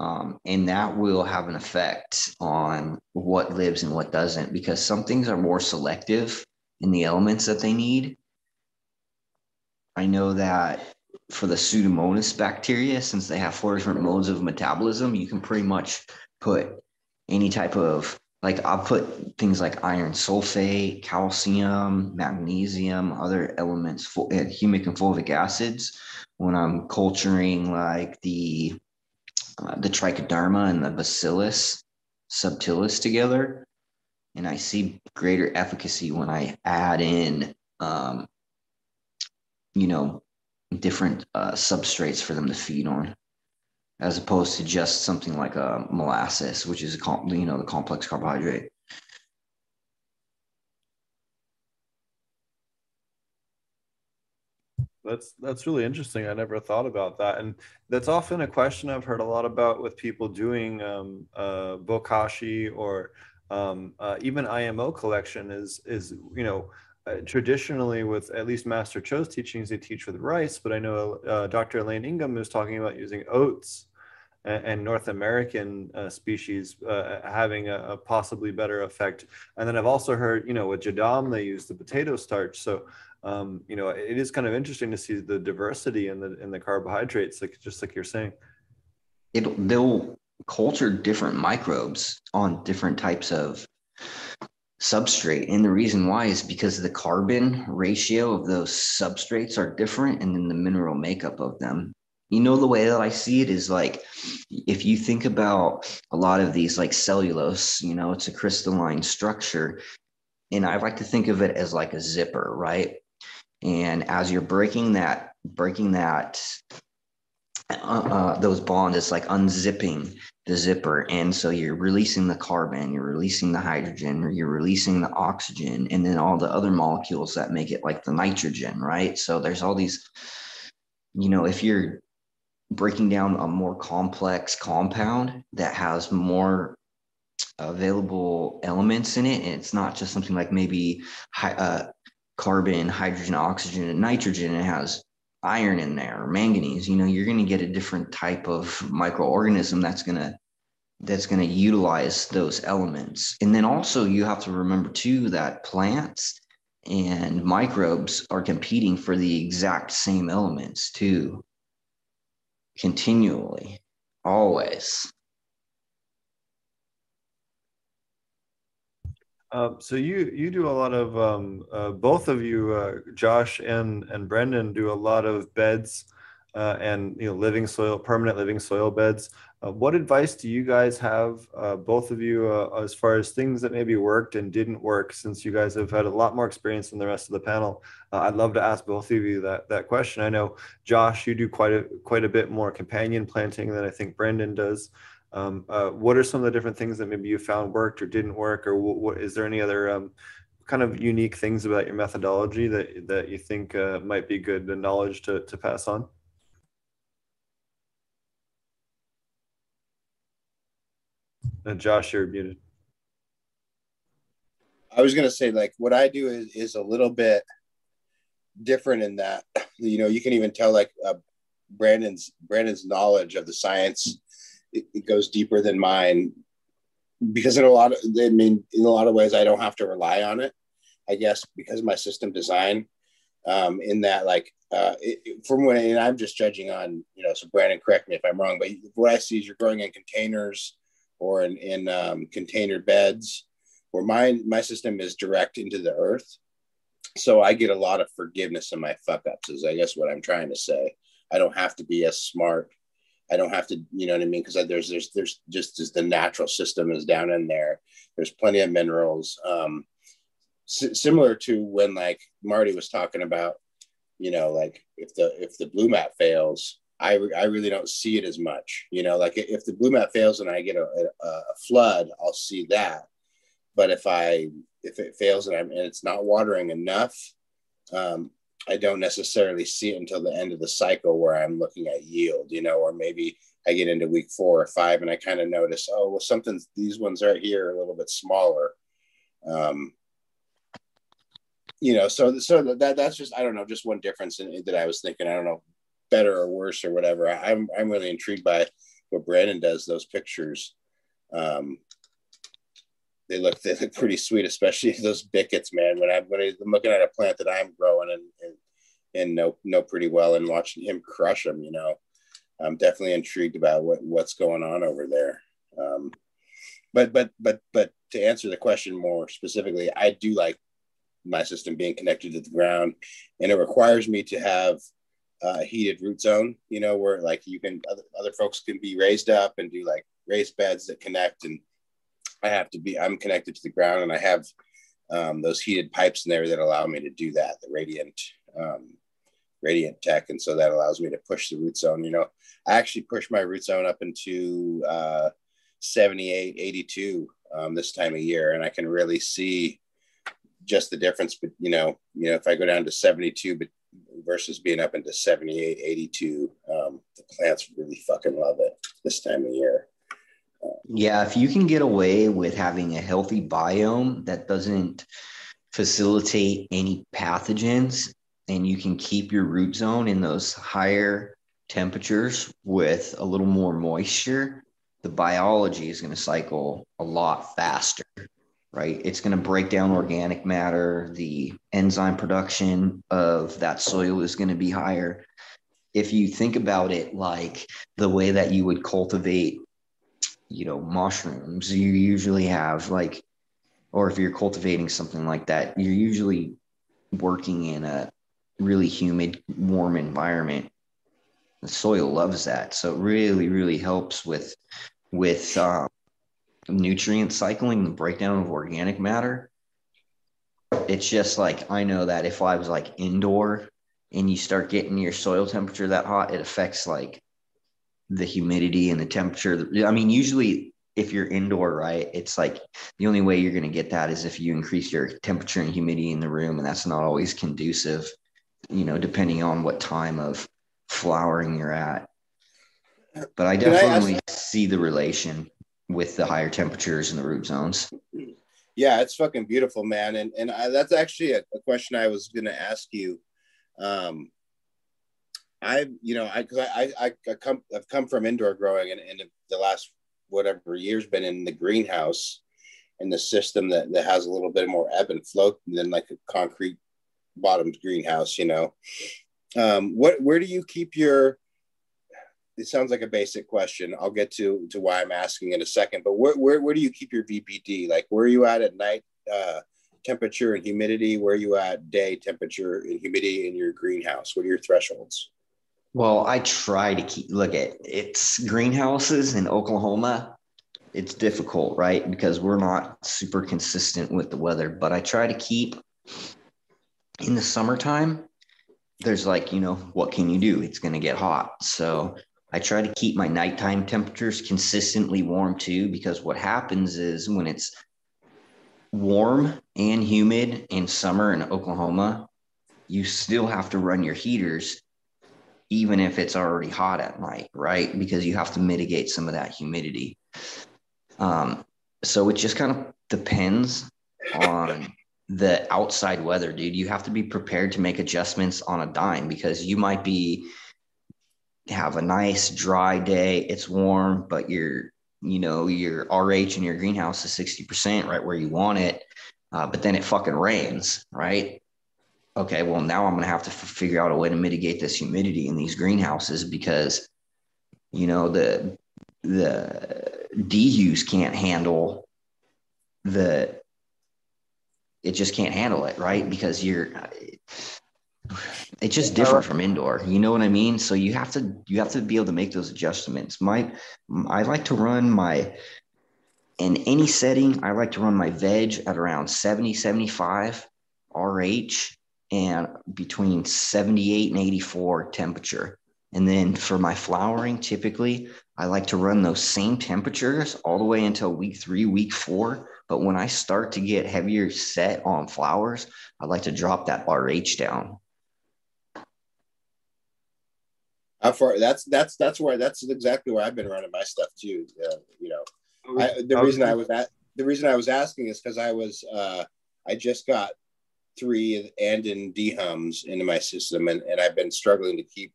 um, and that will have an effect on what lives and what doesn't because some things are more selective in the elements that they need. I know that for the pseudomonas bacteria since they have four different modes of metabolism you can pretty much put any type of like I'll put things like iron sulfate, calcium, magnesium, other elements, fo- humic and fulvic acids when I'm culturing like the uh, the trichoderma and the bacillus subtilis together, and I see greater efficacy when I add in, um, you know, different uh, substrates for them to feed on as opposed to just something like a molasses, which is a you know the complex carbohydrate. That's that's really interesting. I never thought about that, and that's often a question I've heard a lot about with people doing um, uh, bokashi or um, uh, even IMO collection. Is is you know uh, traditionally with at least Master Cho's teachings, they teach with rice, but I know uh, Dr. Elaine Ingham is talking about using oats and, and North American uh, species uh, having a, a possibly better effect. And then I've also heard, you know, with Jadam they use the potato starch, so um, you know, it is kind of interesting to see the diversity in the in the carbohydrates, like just like you're saying. It they'll culture different microbes on different types of substrate, and the reason why is because the carbon ratio of those substrates are different, and then the mineral makeup of them. You know, the way that I see it is like if you think about a lot of these, like cellulose, you know, it's a crystalline structure. And I like to think of it as like a zipper, right? And as you're breaking that, breaking that, uh, uh, those bonds, it's like unzipping the zipper. And so you're releasing the carbon, you're releasing the hydrogen, or you're releasing the oxygen, and then all the other molecules that make it like the nitrogen, right? So there's all these, you know, if you're breaking down a more complex compound that has more available elements in it. And it's not just something like maybe uh, carbon, hydrogen, oxygen, and nitrogen. It has iron in there, or manganese. You know, you're going to get a different type of microorganism that's going to that's going to utilize those elements. And then also you have to remember too that plants and microbes are competing for the exact same elements too continually always Um, so you you do a lot of um, uh, both of you, uh, Josh and and Brendan, do a lot of beds uh, and you know living soil, permanent living soil beds. Uh, what advice do you guys have, uh, both of you, uh, as far as things that maybe worked and didn't work? Since you guys have had a lot more experience than the rest of the panel, I'd love to ask both of you that that question. I know Josh, you do quite a quite a bit more companion planting than I think Brendan does. Um, uh, what are some of the different things that maybe you found worked or didn't work, or what, what is there any other um, kind of unique things about your methodology that that you think uh, might be good knowledge to to pass on? Uh, Josh, you're muted. I was gonna say like what I do is is a little bit different in that you know you can even tell like uh, Brandon's Brandon's knowledge of the science it, it goes deeper than mine because in a lot of I mean in a lot of ways I don't have to rely on it. I guess because of my system design. Um, in that like uh, it, from when and I'm just judging on you know so Brandon correct me if I'm wrong but what I see is you're growing in containers or in, in um, container beds where my my system is direct into the earth so I get a lot of forgiveness in my fuck ups is I guess what I'm trying to say I don't have to be as smart I don't have to, you know what I mean? Because there's there's there's just as the natural system is down in there. There's plenty of minerals. Um, s- similar to when like Marty was talking about, you know, like if the if the Blumat fails, I re- I really don't see it as much. You know, like if the Blumat fails and I get a, a, a flood, I'll see that. But if I if it fails and, I'm, and it's not watering enough, um, I don't necessarily see it until the end of the cycle where I'm looking at yield, you know, or maybe I get into week four or five and I kind of notice, oh, well, something's these ones right here are a little bit smaller. Um, you know, so so that that's just I don't know, just one difference in, that I was thinking. I don't know, better or worse or whatever. I, I'm I'm really intrigued by what Brandon does. Those pictures, um, they look they look pretty sweet, especially those bickets, man. When I'm when I'm looking at a plant that I'm growing and and, and know know pretty well, and watching him crush them, you know, I'm definitely intrigued about what what's going on over there. Um, but but but but to answer the question more specifically, I do like my system being connected to the ground, and it requires me to have a heated root zone. You know, where like you can other, other folks can be raised up and do like raised beds that connect and I have to be, I'm connected to the ground and I have um, those heated pipes in there that allow me to do that, the radiant, um, radiant tech. And so that allows me to push the root zone. You know, I actually push my root zone up into uh, 78, 82 um, this time of year. And I can really see just the difference. But, you know, you know, if I go down to 72, but versus being up into 78, 82, um, the plants really fucking love it this time of year. Yeah, if you can get away with having a healthy biome that doesn't facilitate any pathogens and you can keep your root zone in those higher temperatures with a little more moisture, the biology is going to cycle a lot faster, right? It's going to break down organic matter. The enzyme production of that soil is going to be higher. If you think about it like the way that you would cultivate you know mushrooms you usually have like or if you're cultivating something like that you're usually working in a really humid warm environment. The soil loves that. So it really really helps with with uh, nutrient cycling the breakdown of organic matter. It's just like i know that if i was like indoor and you start getting your soil temperature that hot it affects like the humidity and the temperature. I mean, usually if you're indoor, right, it's like the only way you're going to get that is if you increase your temperature and humidity in the room, and that's not always conducive, you know, depending on what time of flowering you're at. But I Can I definitely see the relation with the higher temperatures in the root zones. Yeah, it's fucking beautiful, man. And and I, that's actually a, a question I was gonna ask you. Um, I, you know, I because I, I I come I've come from indoor growing, and, and the last whatever years been in the greenhouse, and the system that that has a little bit more ebb and flow than like a concrete bottomed greenhouse. You know, um, what where do you keep your it sounds like a basic question. I'll get to to why I'm asking in a second. But where where, where do you keep your VPD? Like where are you at at night uh, temperature and humidity? Where are you at day temperature and humidity in your greenhouse? What are your thresholds? Well, I try to keep look at it's greenhouses in Oklahoma. It's difficult, right? Because we're not super consistent with the weather, but I try to keep in the summertime. There's like, you know, what can you do? It's going to get hot. So I try to keep my nighttime temperatures consistently warm too, because what happens is when it's warm and humid in summer in Oklahoma, you still have to run your heaters even if it's already hot at night, right? Because you have to mitigate some of that humidity. Um, so it just kind of depends on the outside weather, dude. You have to be prepared to make adjustments on a dime because you might be have a nice dry day, it's warm, but your you know your RH in your greenhouse is 60% right where you want it. Uh, but then it fucking rains, right? Okay, well, now I'm going to have to f- figure out a way to mitigate this humidity in these greenhouses because, you know, the the dehues can't handle the it just can't handle it, right? Because you're it's just different from indoor. You know what I mean? So you have to you have to be able to make those adjustments. My I like to run my in any setting, I like to run my veg at around 70, 75 RH and between 78 and 84 temperature. And then for my flowering, typically I like to run those same temperatures all the way until week three, week four. But when I start to get heavier set on flowers, I like to drop that RH down. How far? That's that's that's where that's exactly where I've been running my stuff too. Uh, you know, I, the reason I was at the reason I was asking is because I was uh, I just got three and in dehums into my system, and, and I've been struggling to keep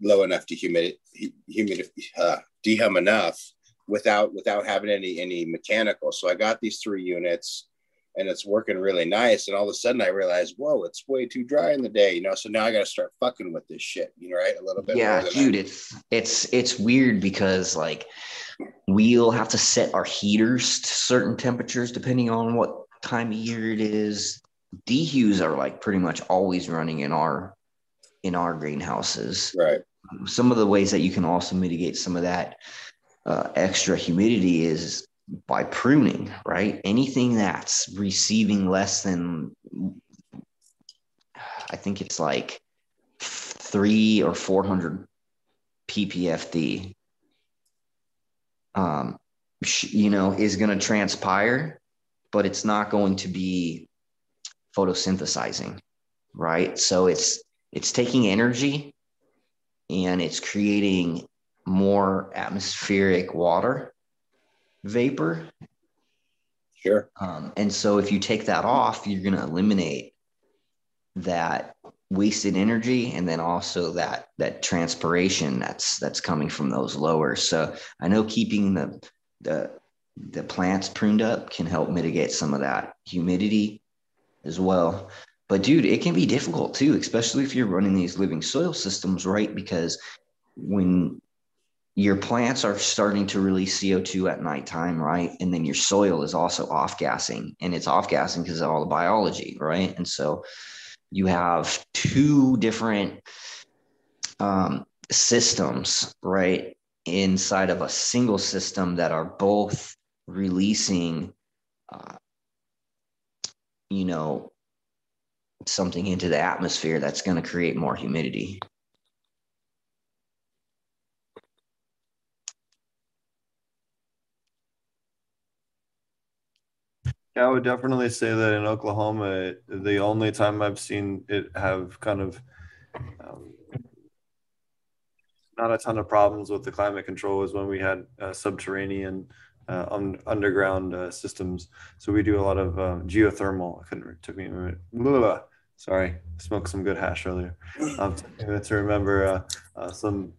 low enough to humidity, humid, uh, dehum enough without without having any any mechanical. So I got these three units, and it's working really nice. And all of a sudden, I realized, whoa, it's way too dry in the day, you know. So now I got to start fucking with this shit, you know, right? A little bit. Yeah, dude, I- it's it's it's weird because like we'll have to set our heaters to certain temperatures depending on what time of year it is. Dehues are like pretty much always running in our in our greenhouses. right. Some of the ways that you can also mitigate some of that uh, extra humidity is by pruning, right? Anything that's receiving less than, I think it's like three or 400 ppfd, um, you know, is going to transpire, but it's not going to be photosynthesizing, right? So it's it's taking energy and it's creating more atmospheric water vapor. Sure. Um, and so if you take that off, you're going to eliminate that wasted energy and then also that that transpiration that's that's coming from those lowers. So I know keeping the the the plants pruned up can help mitigate some of that humidity as well. But dude, it can be difficult too, especially if you're running these living soil systems, right? Because when your plants are starting to release CO2 at nighttime, right? And then your soil is also off gassing, and it's off gassing because of all the biology, right? And so you have two different um, systems, right? Inside of a single system that are both releasing, uh, you know, something into the atmosphere that's going to create more humidity. Yeah, I would definitely say that in Oklahoma, the only time I've seen it have kind of um, not a ton of problems with the climate control is when we had uh, subterranean uh, un- underground uh, systems. So we do a lot of um, geothermal. I couldn't, it took me a minute. Blah. Sorry, smoked some good hash earlier. Um, took me a minute to remember uh, uh, some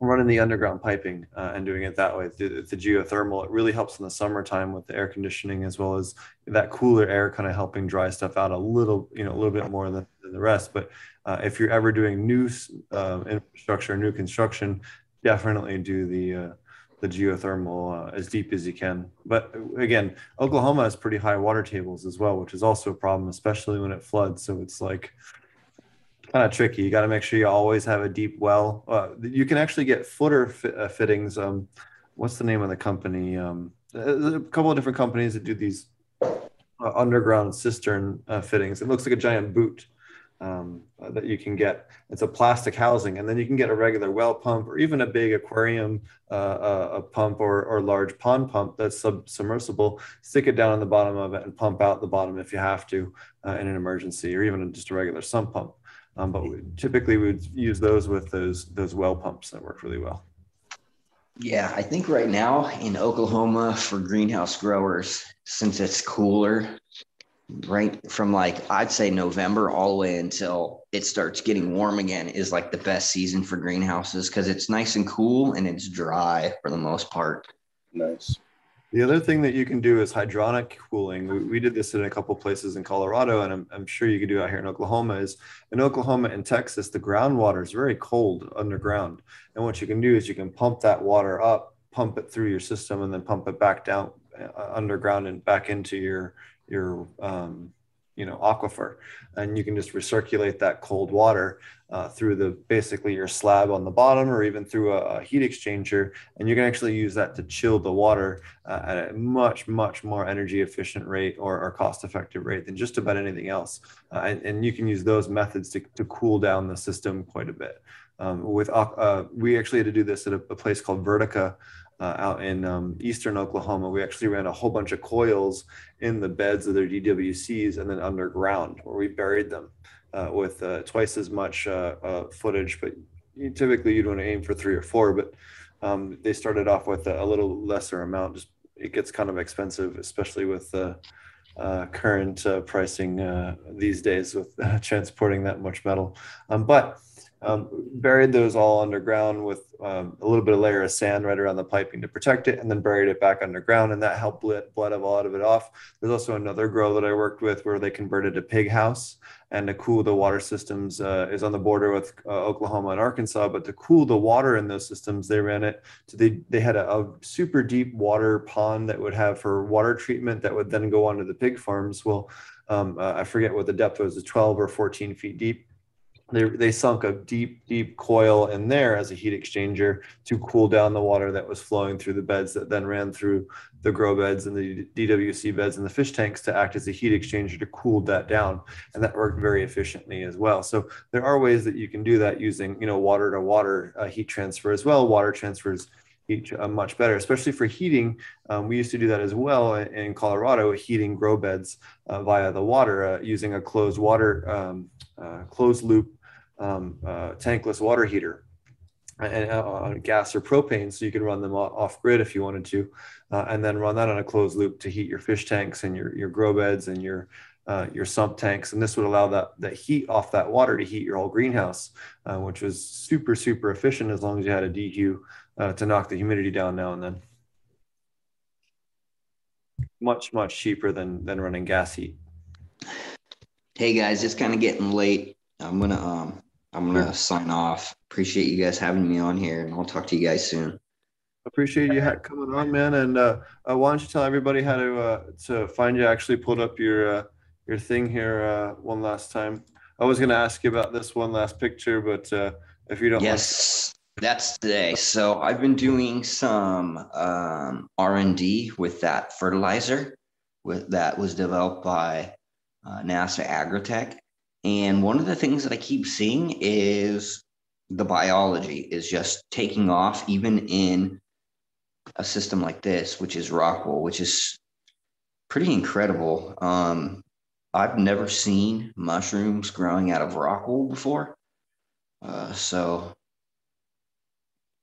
running the underground piping uh, and doing it that way. The, the geothermal, it really helps in the summertime with the air conditioning as well as that cooler air kind of helping dry stuff out a little, you know, a little bit more than, than the rest. But uh, if you're ever doing new uh, infrastructure, new construction, definitely do the uh, the geothermal uh, as deep as you can. But again, Oklahoma has pretty high water tables as well, which is also a problem, especially when it floods. So it's like kind of tricky. You got to make sure you always have a deep well. Uh, you can actually get footer fit, uh, fittings. Um, what's the name of the company? Um, a couple of different companies that do these uh, underground cistern uh, fittings. It looks like a giant boot um, uh, that you can get. It's a plastic housing, and then you can get a regular well pump or even a big aquarium uh, a pump or, or large pond pump that's sub- submersible. Stick it down on the bottom of it and pump out the bottom if you have to in an emergency, or even just a regular sump pump. Um, but we, typically we would use those with those those well pumps that work really well. Yeah, I think right now in Oklahoma for greenhouse growers, since it's cooler, right from like I'd say November all the way until it starts getting warm again is like the best season for greenhouses because it's nice and cool and it's dry for the most part. Nice. The other thing that you can do is hydronic cooling. We, we did this in a couple places in Colorado, and I'm, I'm sure you can do out here in Oklahoma. Is in Oklahoma and Texas, the groundwater is very cold underground, and what you can do is you can pump that water up, pump it through your system, and then pump it back down uh, underground and back into your your um, you know aquifer and you can just recirculate that cold water uh, through the basically your slab on the bottom or even through a, a heat exchanger and you can actually use that to chill the water uh, at a much much more energy efficient rate or, or cost effective rate than just about anything else. Uh, and, and, you can use those methods to, to cool down the system quite a bit. Um, with uh, we actually had to do this at a, a place called vertica uh, out in um, eastern Oklahoma. We actually ran a whole bunch of coils in the beds of their DWCs and then underground where we buried them uh, with uh, twice as much uh, uh, footage. But you, typically you'd want to aim for three or four, but um, they started off with a, a, little lesser amount. Just it gets kind of expensive, especially with the uh, current pricing these days with transporting that much metal. Um, but um, buried those all underground with um, a little bit of layer of sand right around the piping to protect it, and then buried it back underground, and that helped bled, bled a lot of it off. There's also another grow that I worked with where they converted a pig house, and to cool the water systems uh, is on the border with uh, Oklahoma and Arkansas. But to cool the water in those systems, they ran it. To they they had a, a super deep water pond that would have for water treatment that would then go onto the pig farms. Well, um, uh, I forget what the depth was, 12 or 14 feet deep they, they sunk a deep, deep coil in there as a heat exchanger to cool down the water that was flowing through the beds that then ran through the grow beds and the DWC beds and the fish tanks to act as a heat exchanger to cool that down. And that worked very efficiently as well. So there are ways that you can do that using, you know, water to water uh, heat transfer as well. Water transfers heat uh, much better, especially for heating. Um, we used to do that as well in Colorado, heating grow beds uh, via the water uh, using a closed water, um, uh, closed loop um, uh, tankless water heater and uh, on gas or propane, so you can run them off grid if you wanted to, uh, and then run that on a closed loop to heat your fish tanks and your your grow beds and your uh, your sump tanks, and this would allow that that heat off that water to heat your whole greenhouse, uh, which was super super efficient as long as you had a dehu uh, to knock the humidity down now and then. Much much cheaper than than running gas heat. Hey guys, it's kind of getting late. I'm gonna um I'm gonna sign off. Appreciate you guys having me on here, and I'll talk to you guys soon. Appreciate you coming on, man. And uh, uh, why don't you tell everybody how to uh, to find you? Actually, pulled up your uh, your thing here uh, one last time. I was gonna ask you about this one last picture, but uh, if you don't, yes, that's today. So I've been doing some um, R and D with that fertilizer, with that was developed by NASA Agritech and one of the things that I keep seeing is the biology is just taking off, even in a system like this, which is Rockwool, which is pretty incredible. Um, I've never seen mushrooms growing out of Rockwool before. Uh, so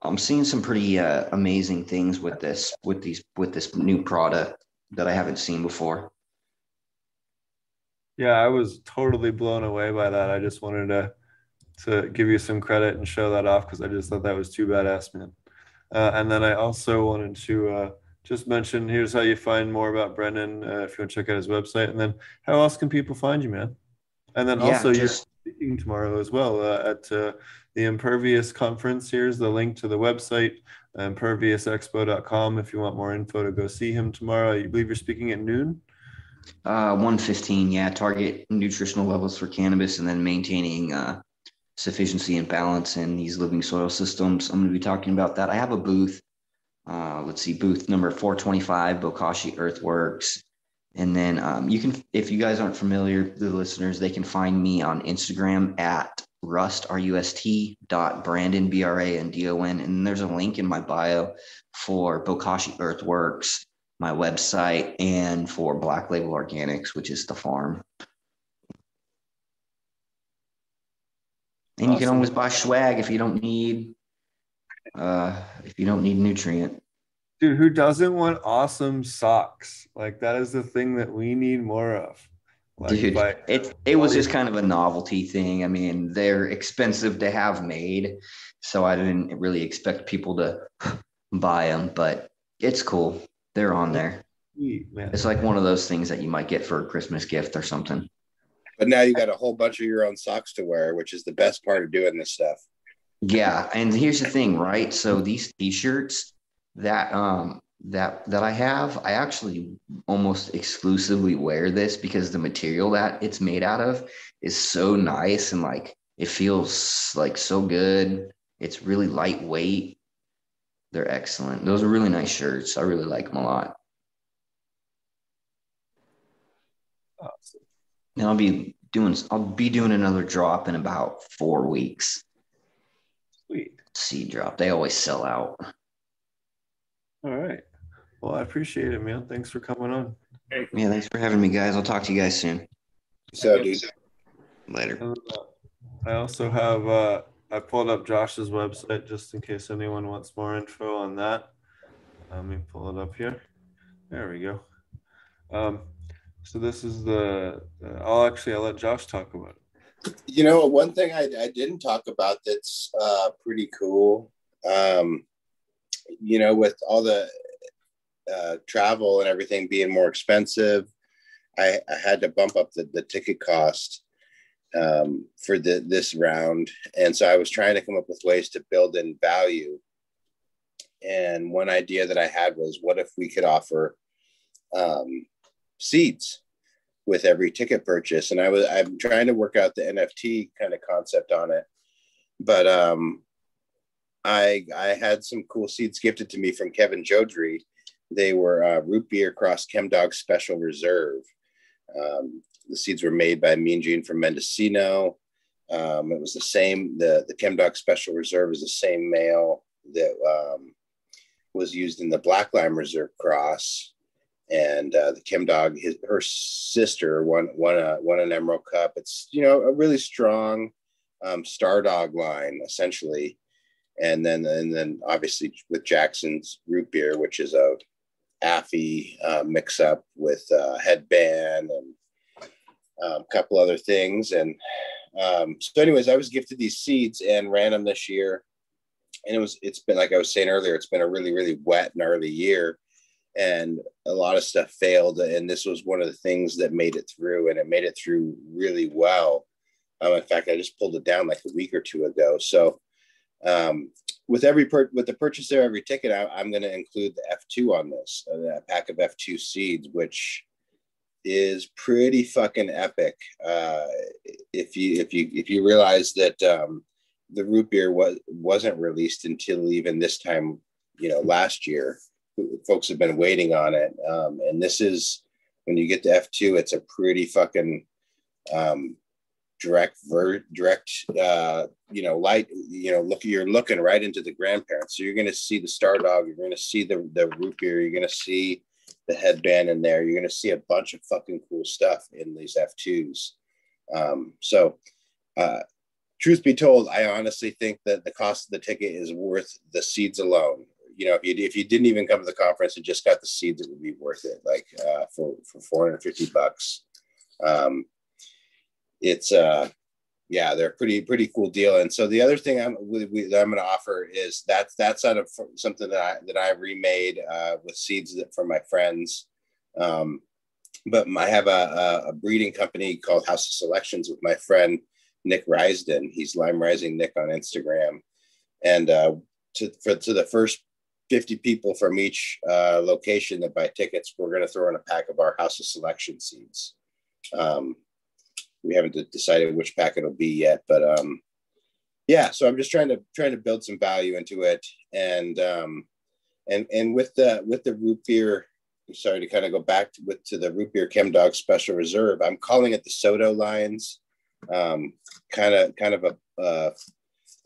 I'm seeing some pretty uh, amazing things with this with these with this new product that I haven't seen before. Yeah, I was totally blown away by that. I just wanted to to give you some credit and show that off because I just thought that was too badass, man. Uh, and then I also wanted to uh, just mention here's how you find more about Brendan uh, if you want to check out his website. And then how else can people find you, man? And then Yeah, also just- you're speaking tomorrow as well uh, at uh, the Impervious conference. Here's the link to the website, imperviousexpo.com. If you want more info to go see him tomorrow, I believe you're speaking at noon. Uh, 115, yeah, target nutritional levels for cannabis and then maintaining uh, sufficiency and balance in these living soil systems. I'm going to be talking about that. I have a booth. Uh, let's see, booth number 425, Bokashi Earthworks. And then um, you can, if you guys aren't familiar, the listeners, they can find me on Instagram at rust, R-U-S-T dot Brandon, B-R-A and D-O-N. And there's a link in my bio for Bokashi Earthworks my website and for Black Label Organics, which is the farm. And you can always buy swag if you don't need uh if you don't need nutrient. Dude, who doesn't want awesome socks? Like that is the thing that we need more of. Like, Dude, it it was just kind of a novelty thing. I mean, they're expensive to have made, so I didn't really expect people to buy them, but it's cool. They're on there. Sweet. It's like one of those things that you might get for a Christmas gift or something. But now you got a whole bunch of your own socks to wear, which is the best part of doing this stuff. Yeah, and here's the thing, right? So these t-shirts that um that that I have, I actually almost exclusively wear this because the material that it's made out of is so nice and like it feels like so good. It's really lightweight. They're excellent. Those are really nice shirts. I really like them a lot. Awesome. And I'll be doing I'll be doing another drop in about 4 weeks. Sweet. Seed drop. They always sell out. All right. Well, I appreciate it, man. Thanks for coming on. Yeah, thanks for having me guys. I'll talk to you guys soon. So, dude, Later. I also have uh, I pulled up Josh's website just in case anyone wants more info on that. Let me pull it up here. There we go. Um, so this is the. Uh, I'll actually I'll let Josh talk about it. you know, one thing I, I didn't talk about that's uh, pretty cool. Um, you know, with all the uh, travel and everything being more expensive, I, I had to bump up the, the ticket cost um, for the, this round. And so I was trying to come up with ways to build in value. And one idea that I had was what if we could offer um, seeds with every ticket purchase? And I was I'm trying to work out the NFT kind of concept on it. But um, I I had some cool seeds gifted to me from Kevin Jodrey. They were uh, root beer cross Chem Dog Special Reserve. Um, the seeds were made by Mean Gene from Mendocino. Um, it was the same. The the Chem Dog Special Reserve is the same male that um, was used in the Black Lime Reserve cross, and uh, the Chem Dog, his her sister won won a won an Emerald Cup. It's you know a really strong um, Star Dog line essentially, and then and then obviously with Jackson's root beer, which is a Affy uh, mix up with uh, headband and um, a couple other things. And um, so, anyways, I was gifted these seeds and ran them this year. And it was, it's been like I was saying earlier, it's been a really, really wet and early year. And a lot of stuff failed. And this was one of the things that made it through, and it made it through really well. Um, in fact, I just pulled it down like a week or two ago. So, um, with every per- with the purchase of every ticket, I, I'm going to include the F2 on this, uh, a pack of F2 seeds, which is pretty fucking epic. Uh, if you if you if you realize that um, the root beer was wasn't released until even this time, you know, last year, folks have been waiting on it, um, and this is when you get to F2, it's a pretty fucking um, direct ver- direct uh you know light you know look you're looking right into the grandparents so you're going to see the star dog you're going to see the the root beer you're going to see the headband in there you're going to see a bunch of fucking cool stuff in these f2s um so uh truth be told, I honestly think that the cost of the ticket is worth the seeds alone. You know, if you if you didn't even come to the conference and just got the seeds, it would be worth it. Like uh, for for 450 bucks. Um, it's uh yeah they're pretty pretty cool deal. And so the other thing i'm we, we, that i'm going to offer is that's that's out of something that i that i remade uh, with seeds that, from my friends. Um, but i have a, a, breeding company called house of selections with my friend nick risden. He's lime rising nick on instagram. And uh, to, for, to the first 50 people from each uh, location that buy tickets we're going to throw in a pack of our house of selection seeds. Um, we haven't decided which pack it'll be yet, but um, yeah. So I'm just trying to trying to build some value into it, and um, and and with the with the root beer. Sorry to kind of go back to, with to the root beer Chem Dog Special Reserve. I'm calling it the SoDo lines, um, kind of kind of a, uh,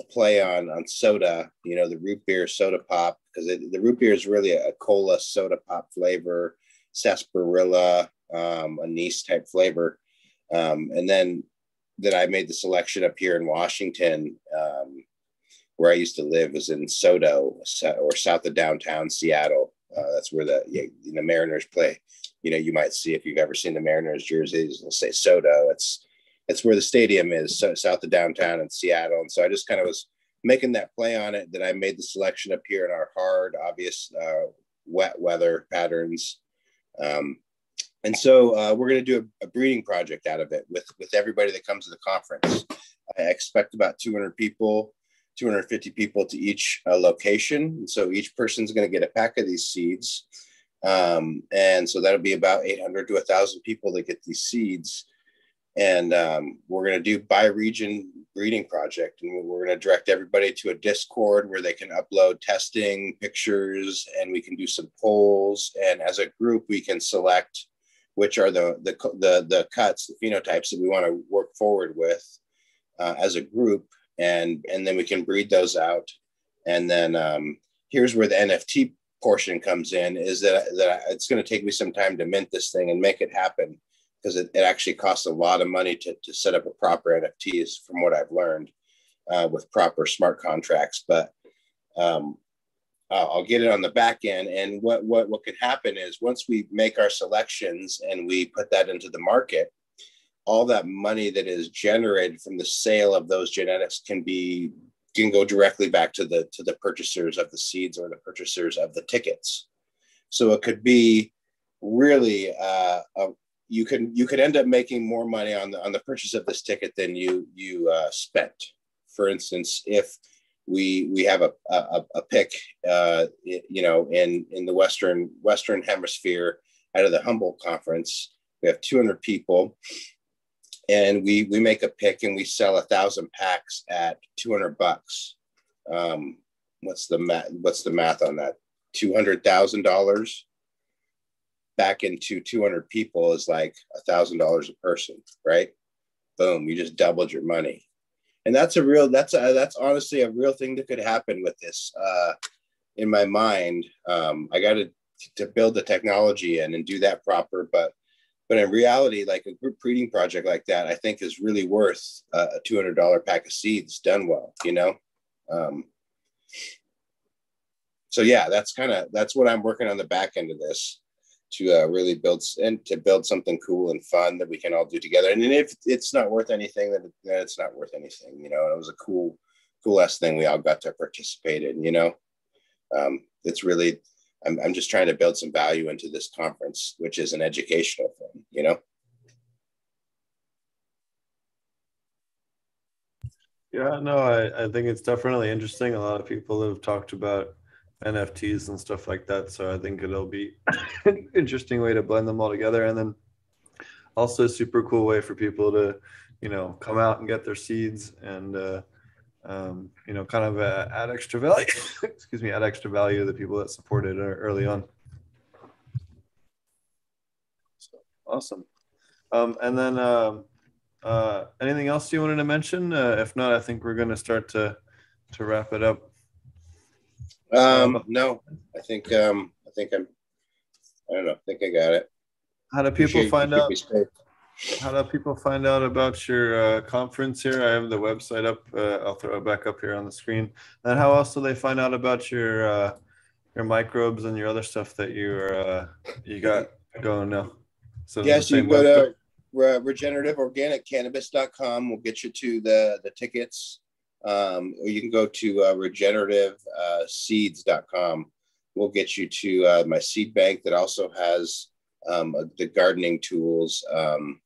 a play on on soda. You know, the root beer soda pop because the root beer is really a cola soda pop flavor, sarsaparilla, um, anise type flavor. Um, and then that I made the selection up here in Washington, um, where I used to live, was in SoDo or south of downtown Seattle. Uh, that's where the you know, Mariners play. You know, you might see if you've ever seen the Mariners jerseys, they'll say SoDo. It's it's where the stadium is, so, south of downtown in Seattle. And so I just kind of was making that play on it. That I made the selection up here in our hard, obvious, uh, wet weather patterns. Um, and so uh, we're going to do a, a, breeding project out of it with with everybody that comes to the conference. I expect about 200 people, 250 people to each uh, location. And so each person's going to get a pack of these seeds. Um, and so that'll be about 800 to 1,000 people that get these seeds. And um, we're going to do by region breeding project. And we're going to direct everybody to a Discord where they can upload testing pictures and we can do some polls. And as a group, we can select which are the the the, the cuts, the phenotypes that we want to work forward with uh, as a group, and and then we can breed those out. And then um, here's where the NFT portion comes in: is that that it's going to take me some time to mint this thing and make it happen because it, it actually costs a lot of money to to set up a proper NFTs, from what I've learned, uh, with proper smart contracts. But um, uh, I'll get it on the back end. And what, what, what could happen is once we make our selections and we put that into the market, all that money that is generated from the sale of those genetics can be can go directly back to the to the purchasers of the seeds or the purchasers of the tickets. So it could be really uh, a, you can you could end up making more money on the on the purchase of this ticket than you you uh, spent. For instance, if we we have a a, a pick, uh, you know, in in the western western hemisphere out of the Humboldt conference. We have 200 people, and we we make a pick and we sell a thousand packs at 200 bucks. Um, what's the math? What's the math on that? Two hundred thousand dollars back into 200 people is like a thousand dollars a person, right? Boom, you just doubled your money and that's a real that's a, that's honestly a real thing that could happen with this uh, in my mind. Um, i got to to build the technology in and do that proper but but in reality like a group breeding project like that i think is really worth a $200 pack of seeds done well you know? Um, so yeah that's kind of that's what i'm working on the back end of this to uh, really build and to build something cool and fun that we can all do together. And if it's not worth anything, then it's not worth anything. You know, it was a cool, cool last thing we all got to participate in. You know, um, it's really I'm, I'm just trying to build some value into this conference, which is an educational thing. You know. Yeah, no, I, I think it's definitely interesting. A lot of people have talked about NFTs and stuff like that. So I think it'll be an interesting way to blend them all together. And then also a super cool way for people to, you know, come out and get their seeds and, uh, um, you know, kind of uh, add extra value, excuse me, add extra value to the people that supported early on. So, awesome. Um, and then um, uh, anything else you wanted to mention? Uh, if not, I think we're going to start to, to wrap it up. Um, no, I think um, I think I'm. I don't know. I think I got it. How do people Appreciate find out? how do people find out about your uh, conference here? I have the website up. Uh, I'll throw it back up here on the screen. And how else do they find out about your uh, your microbes and your other stuff that you are uh, you got going now? So Yes, you go website? to regenerativeorganiccannabis.com. We'll get you to the the tickets. Um, or you can go to uh, regenerativeseeds.com. We'll get you to uh, my seed bank that also has um, uh, the gardening tools um,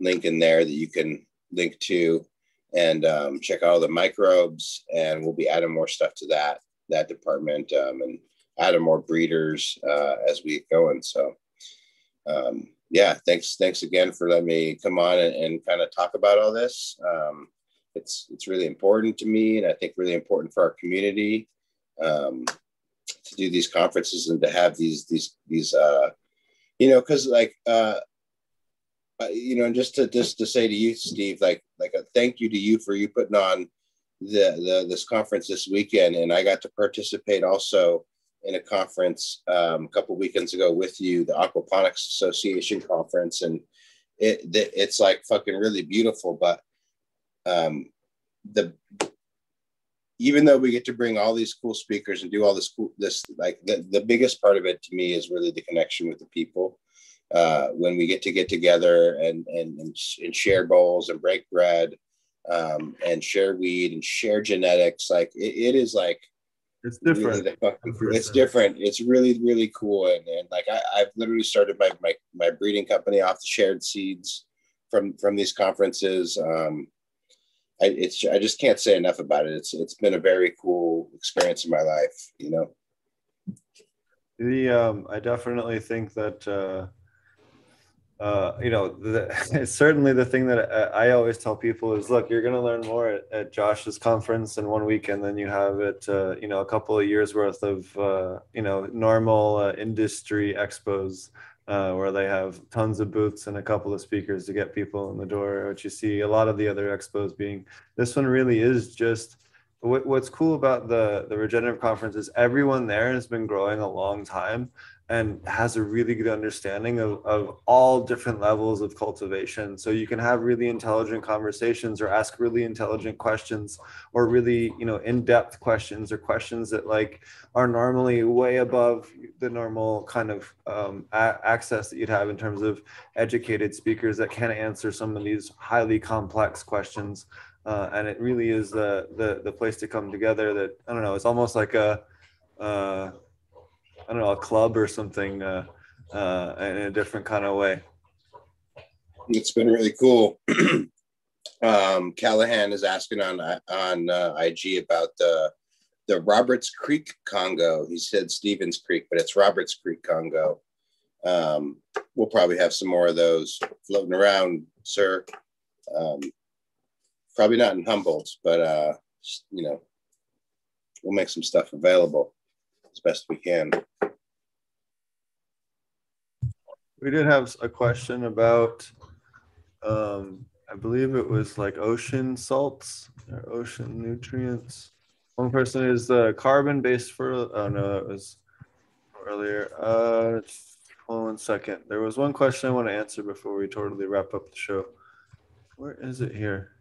link in there that you can link to and um, check out all the microbes. And we'll be adding more stuff to that that department um, and adding more breeders uh, as we go. And so, um, yeah, thanks thanks again for letting me come on and, and kind of talk about all this. It's it's really important to me, and I think really important for our community um, to do these conferences and to have these these these uh, you know because like uh, you know and just to just to say to you, Steve, like like a thank you to you for you putting on the, the this conference this weekend, and I got to participate also in a conference um, a couple weekends ago with you, the Aquaponics Association conference, and it it's like fucking really beautiful. But um, the even though we get to bring all these cool speakers and do all this cool this like the, the biggest part of it to me is really the connection with the people. Uh, when we get to get together and and and, and share bowls and break bread um, and share weed and share genetics, like it, it is like It's different. fucking- it's different. It's really, really cool. And, and like I, I've literally started my, my my breeding company off the shared seeds from from these conferences. Um, I it's I just can't say enough about it. It's it's been a very cool experience in my life. You know. The um, I definitely think that uh, uh, you know, the, certainly the thing that I, I always tell people is, look, you're going to learn more at, at Josh's conference in one weekend than you have at uh, you know a couple of years worth of uh, you know normal uh, industry expos. Uh, where they have tons of booths and a couple of speakers to get people in the door, which you see a lot of the other expos being. This one really is just what, what's cool about the the regenerative conference is everyone there has been growing a long time and has a really good understanding of, of all different levels of cultivation so you can have really intelligent conversations or ask really intelligent questions or really you know in-depth questions or questions that like are normally way above the normal kind of um, a- access that you'd have in terms of educated speakers that can answer some of these highly complex questions uh, and it really is the, the the place to come together. That I don't know. It's almost like a uh, I don't know a club or something uh, uh, in a different kind of way. It's been really cool. um, Callahan is asking on on uh, IG about the the Roberts Creek Congo. He said Stevens Creek, but it's Roberts Creek Congo. Um, we'll probably have some more of those floating around, sir. Um, probably not in Humboldt, but uh, you know, we'll make some stuff available as best we can. We did have a question about, um, I believe it was like ocean salts or ocean nutrients. One person is the carbon-based fertile. Oh no, that was earlier. Uh, one second. There was one question I want to answer before we totally wrap up the show. Where is it here?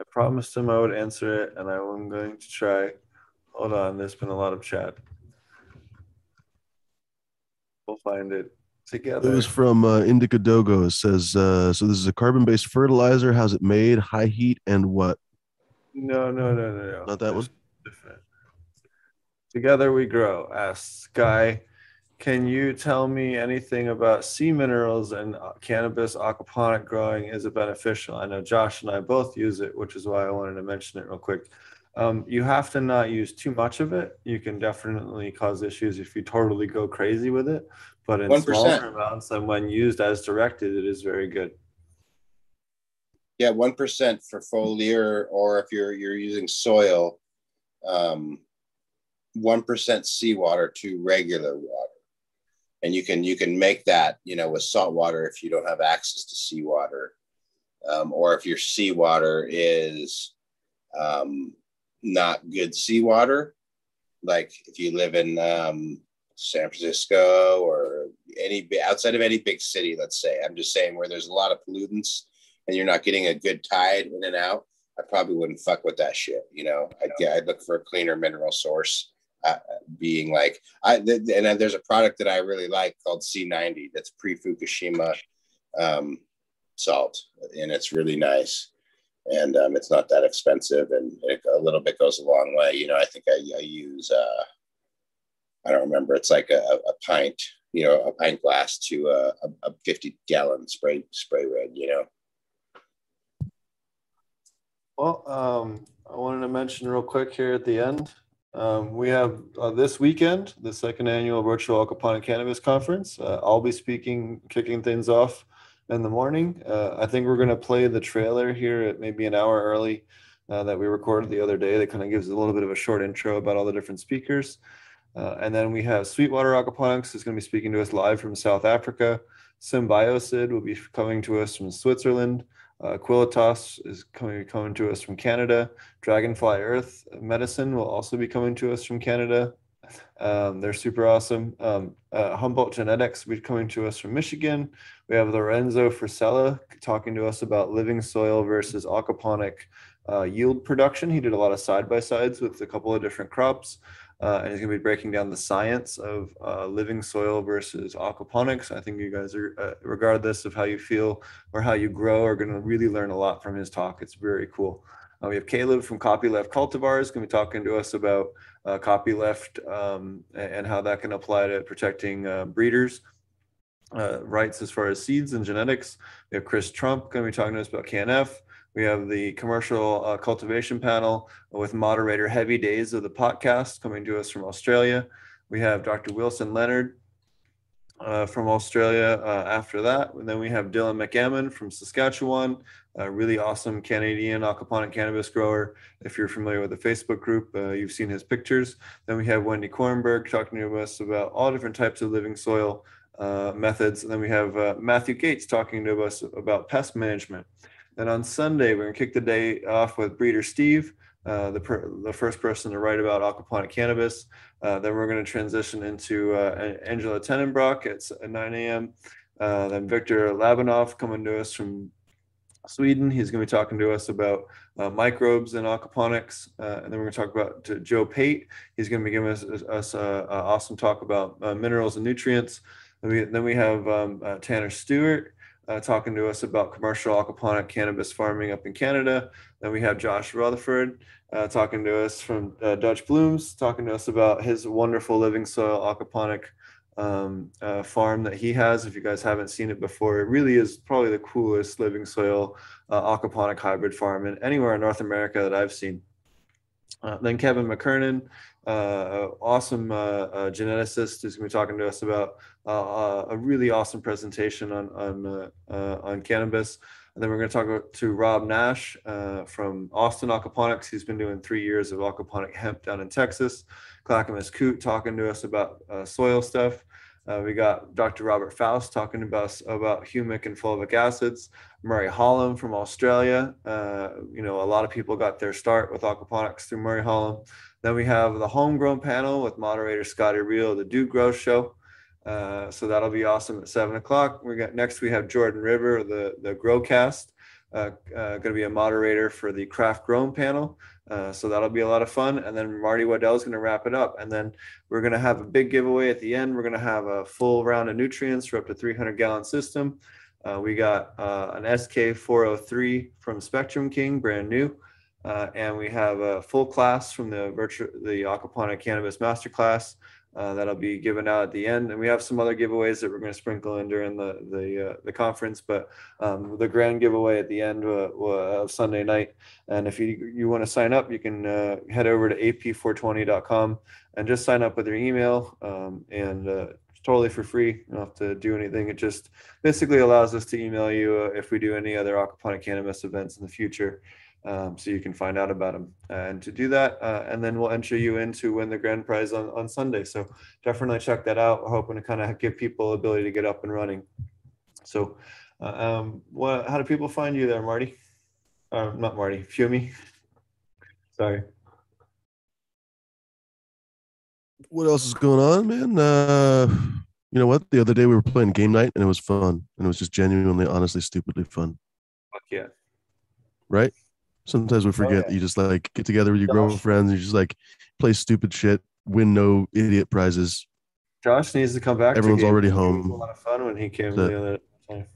I promised him I would answer it, and I'm going to try. Hold on, there's been a lot of chat. We'll find it together. It was from uh, Indica Dogo. It says, uh, so this is a carbon based fertilizer. How's it made? High heat and what? No, no, no, no, no. Not that one? Different. Together we grow. Asks Guy, can you tell me anything about sea minerals and uh, cannabis aquaponic growing? Is it beneficial? I know Josh and I both use it, which is why I wanted to mention it real quick. Um, you have to not use too much of it. You can definitely cause issues if you totally go crazy with it. But in 1%. smaller amounts and when used as directed, it is very good. Yeah, one percent for foliar, or if you're you're using soil, um, one percent seawater to regular water, and you can you can make that you know with salt water if you don't have access to seawater, um, or if your seawater is um, not good seawater, like if you live in um, San Francisco or any outside of any big city, let's say. I'm just saying where there's a lot of pollutants and you're not getting a good tide in and out. I probably wouldn't fuck with that shit. You know, I'd, get, I'd look for a cleaner mineral source. Uh, being like, I th- and there's a product that I really like called C90 that's pre Fukushima um, salt, and it's really nice. And um, it's not that expensive, and it, a little bit goes a long way. You know, I think I, I use, uh, I don't remember, it's like a, a pint, you know, a pint glass to a, a, a 50 gallon spray spray rig. You know, Well, um, I wanted to mention real quick here at the end. Um, we have uh, this weekend the second annual virtual aquaponic cannabis conference. Uh, I'll be speaking, kicking things off in the morning. Uh, I think we're going to play the trailer here at maybe an hour early uh, that we recorded the other day. That kind of gives a little bit of a short intro about all the different speakers. Uh, and then we have Sweetwater Aquaponics is going to be speaking to us live from South Africa. Symbiosid will be coming to us from Switzerland. Uh, Quilitas is coming coming to us from Canada. Dragonfly Earth Medicine will also be coming to us from Canada. Um, they're super awesome. Um, uh, Humboldt Genetics we're coming to us from Michigan. We have Lorenzo Frisella talking to us about living soil versus aquaponic uh, yield production. He did a lot of side by sides with a couple of different crops. Uh, and he's going to be breaking down the science of uh, living soil versus aquaponics. I think you guys are, uh, regardless of how you feel or how you grow, are going to really learn a lot from his talk. It's very cool. Uh, we have Caleb from Copyleft Cultivars going to be talking to us about uh, copyleft um, and how that can apply to protecting uh, breeders. rights as far as seeds and genetics. We have Chris Trump going to be talking to us about KNF. We have the commercial uh, cultivation panel with moderator Heavy Days of the podcast coming to us from Australia. We have Dr. Wilson Leonard uh, from Australia uh, after that. And then we have Dylan McGammon from Saskatchewan, a really awesome Canadian aquaponic cannabis grower. If you're familiar with the Facebook group, uh, you've seen his pictures. Then we have Wendy Kornberg talking to us about all different types of living soil uh, methods. And then we have uh, Matthew Gates talking to us about pest management. Then on Sunday, we're gonna kick the day off with Breeder Steve, uh, the per, the first person to write about aquaponic cannabis. Uh, then we're gonna transition into uh, Angela Tenenbrock at 9 a.m. Then Victor Labanov coming to us from Sweden. He's gonna be talking to us about uh, microbes and aquaponics. Uh, and then we're gonna talk about to Joe Pate. He's gonna be giving us, us an awesome talk about minerals and nutrients. Then we, then we have um, Tanner Stewart uh, talking to us about commercial aquaponic cannabis farming up in Canada. Then we have Josh Rutherford uh, talking to us from uh, Dutch Blooms, talking to us about his wonderful living soil aquaponic um, uh, farm that he has. If you guys haven't seen it before, it really is probably the coolest living soil uh, aquaponic hybrid farm in anywhere in North America that I've seen. Uh, then Kevin McKernan, uh, awesome uh, uh, geneticist, who's going to be talking to us about a really awesome presentation on on on cannabis. And then we're going to talk to Rob Nash from Austin Aquaponics. He's been doing three years of aquaponic hemp down in Texas. Clackamas Coot talking to us about soil stuff. Uh, we got Dr. Robert Faust talking about about humic and fulvic acids. Murray Hallam from Australia. Uh, you know, a lot of people got their start with aquaponics through Murray Hallam. Then we have the homegrown panel with moderator Scotty Reel, the Dude Grow Show. Uh, so that'll be awesome at seven o'clock. We got next. We have Jordan River, the the Growcast, uh, uh, going to be a moderator for the Craft Grown panel. Uh, so that'll be a lot of fun. And then Marty Waddell is going to wrap it up. And then we're going to have a big giveaway at the end. We're going to have a full round of nutrients for up to 300 gallon system. Uh, we got uh, an SK403 from Spectrum King, brand new. Uh, and we have a full class from the virtual the aquaponic cannabis masterclass uh, that'll be given out at the end. And we have some other giveaways that we're going to sprinkle in during the the uh, the conference. But um, the grand giveaway at the end uh, of Sunday night. And if you you want to sign up, you can uh, head over to ap420.com and just sign up with your email. Um, and uh, totally for free. You don't have to do anything. It just basically allows us to email you if we do any other aquaponic cannabis events in the future um, so you can find out about them. And to do that, uh, and then we'll enter you in to win the grand prize on, on Sunday. So definitely check that out. We're hoping to kind of give people ability to get up and running. So, uh, um, what, how do people find you there, Marty? Uh, not Marty, Fumi. Sorry. what else is going on, man? Uh, you know what? The other day we were playing game night and it was fun. And it was just genuinely, honestly, stupidly fun. Fuck yeah. Right? Sometimes we forget yeah. that you just like get together with your Gosh. girlfriends and you just like play stupid shit, win no idiot prizes. Josh needs to come back. Everyone's already home. A lot of fun when he came The- the other time.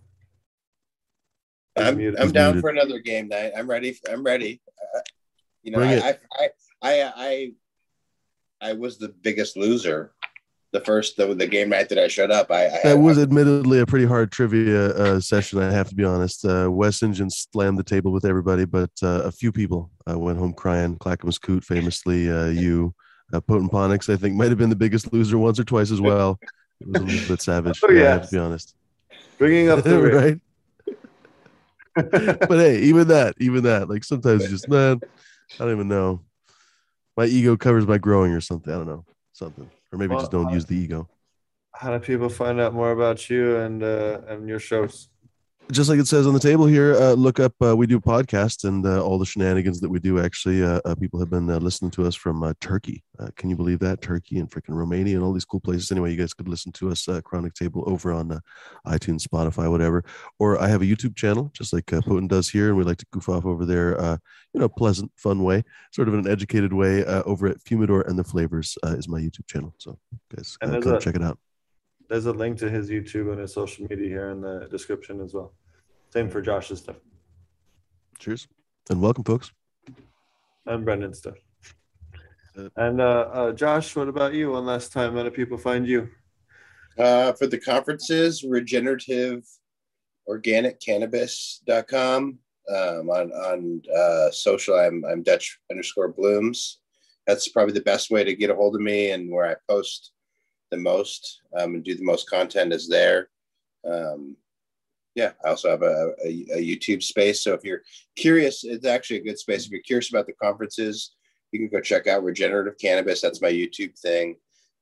I'm. I'm down muted. for another game night. I'm ready. I'm ready. Uh, you know, Bring I, it. I, I, I, I, I was the biggest loser. The first, the, the game night that I showed up, I, I That was admittedly a pretty hard trivia uh, session. I have to be honest. Uh, West Engine slammed the table with everybody, but uh, a few people uh, went home crying. Clackamas Coot, famously, uh, you, uh, Potent Ponix, I think, might have been the biggest loser once or twice as well. It was a little bit savage. Oh, yeah, I have to be honest. Bringing up the right? but hey, even that, even that, like sometimes you just man, I don't even know. My ego covers my growing or something. I don't know, something, or maybe just don't uh, use the ego. How do people find out more about you and uh, and your shows? Just like it says on the table here, uh, look up. Uh, we do podcasts and uh, all the shenanigans that we do. Actually, uh, uh, people have been uh, listening to us from uh, Turkey. Uh, can you believe that? Turkey and freaking Romania and all these cool places. Anyway, you guys could listen to us uh, Chronic Table over on uh, iTunes, Spotify, whatever. Or I have a YouTube channel, just like uh, Potent does here, and we like to goof off over there. Uh, you know, pleasant, fun way, sort of in an educated way. Uh, over at Fumidor and the Flavors uh, is my YouTube channel. So, guys, uh, come a- check it out. There's a link to his YouTube and his social media here in the description as well. Same for Josh's stuff Cheers and welcome, folks. and Brendan's stuff. And uh, uh, Josh, what about you? One last time, how do people find you? Uh, for the conferences, regenerative organic cannabis.com. Um, on on uh, social, I'm, I'm Dutch underscore blooms. That's probably the best way to get a hold of me and where I post the most um, and do the most content is there. Um, yeah, I also have a, a, a YouTube space. So if you're curious, it's actually a good space. If you're curious about the conferences, you can go check out Regenerative Cannabis. That's my YouTube thing.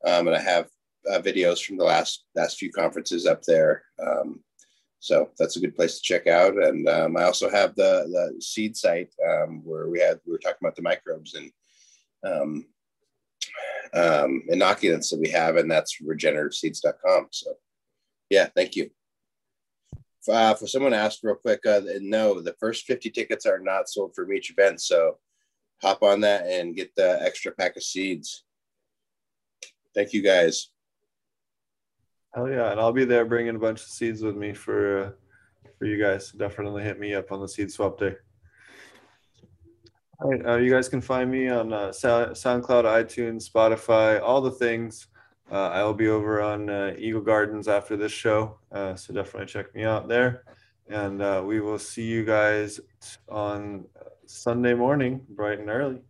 Um, and I have uh, videos from the last last few conferences up there. Um, so that's a good place to check out. And um, I also have the the seed site um, where we had we were talking about the microbes and um, um, inoculants that we have, and that's regenerativeseeds.com. So yeah, thank you. Uh, for someone asked real quick, uh, no, the first 50 tickets are not sold from each event. So hop on that and get the extra pack of seeds. Thank you guys. Hell yeah, and I'll be there bringing a bunch of seeds with me for uh, for you guys. Definitely hit me up on the seed swap day. Uh, you guys can find me on uh, SoundCloud, iTunes, Spotify, all the things. Uh, I will be over on uh, Eagle Gardens after this show, uh, so definitely check me out there. And uh, we will see you guys on uh, Sunday morning, bright and early,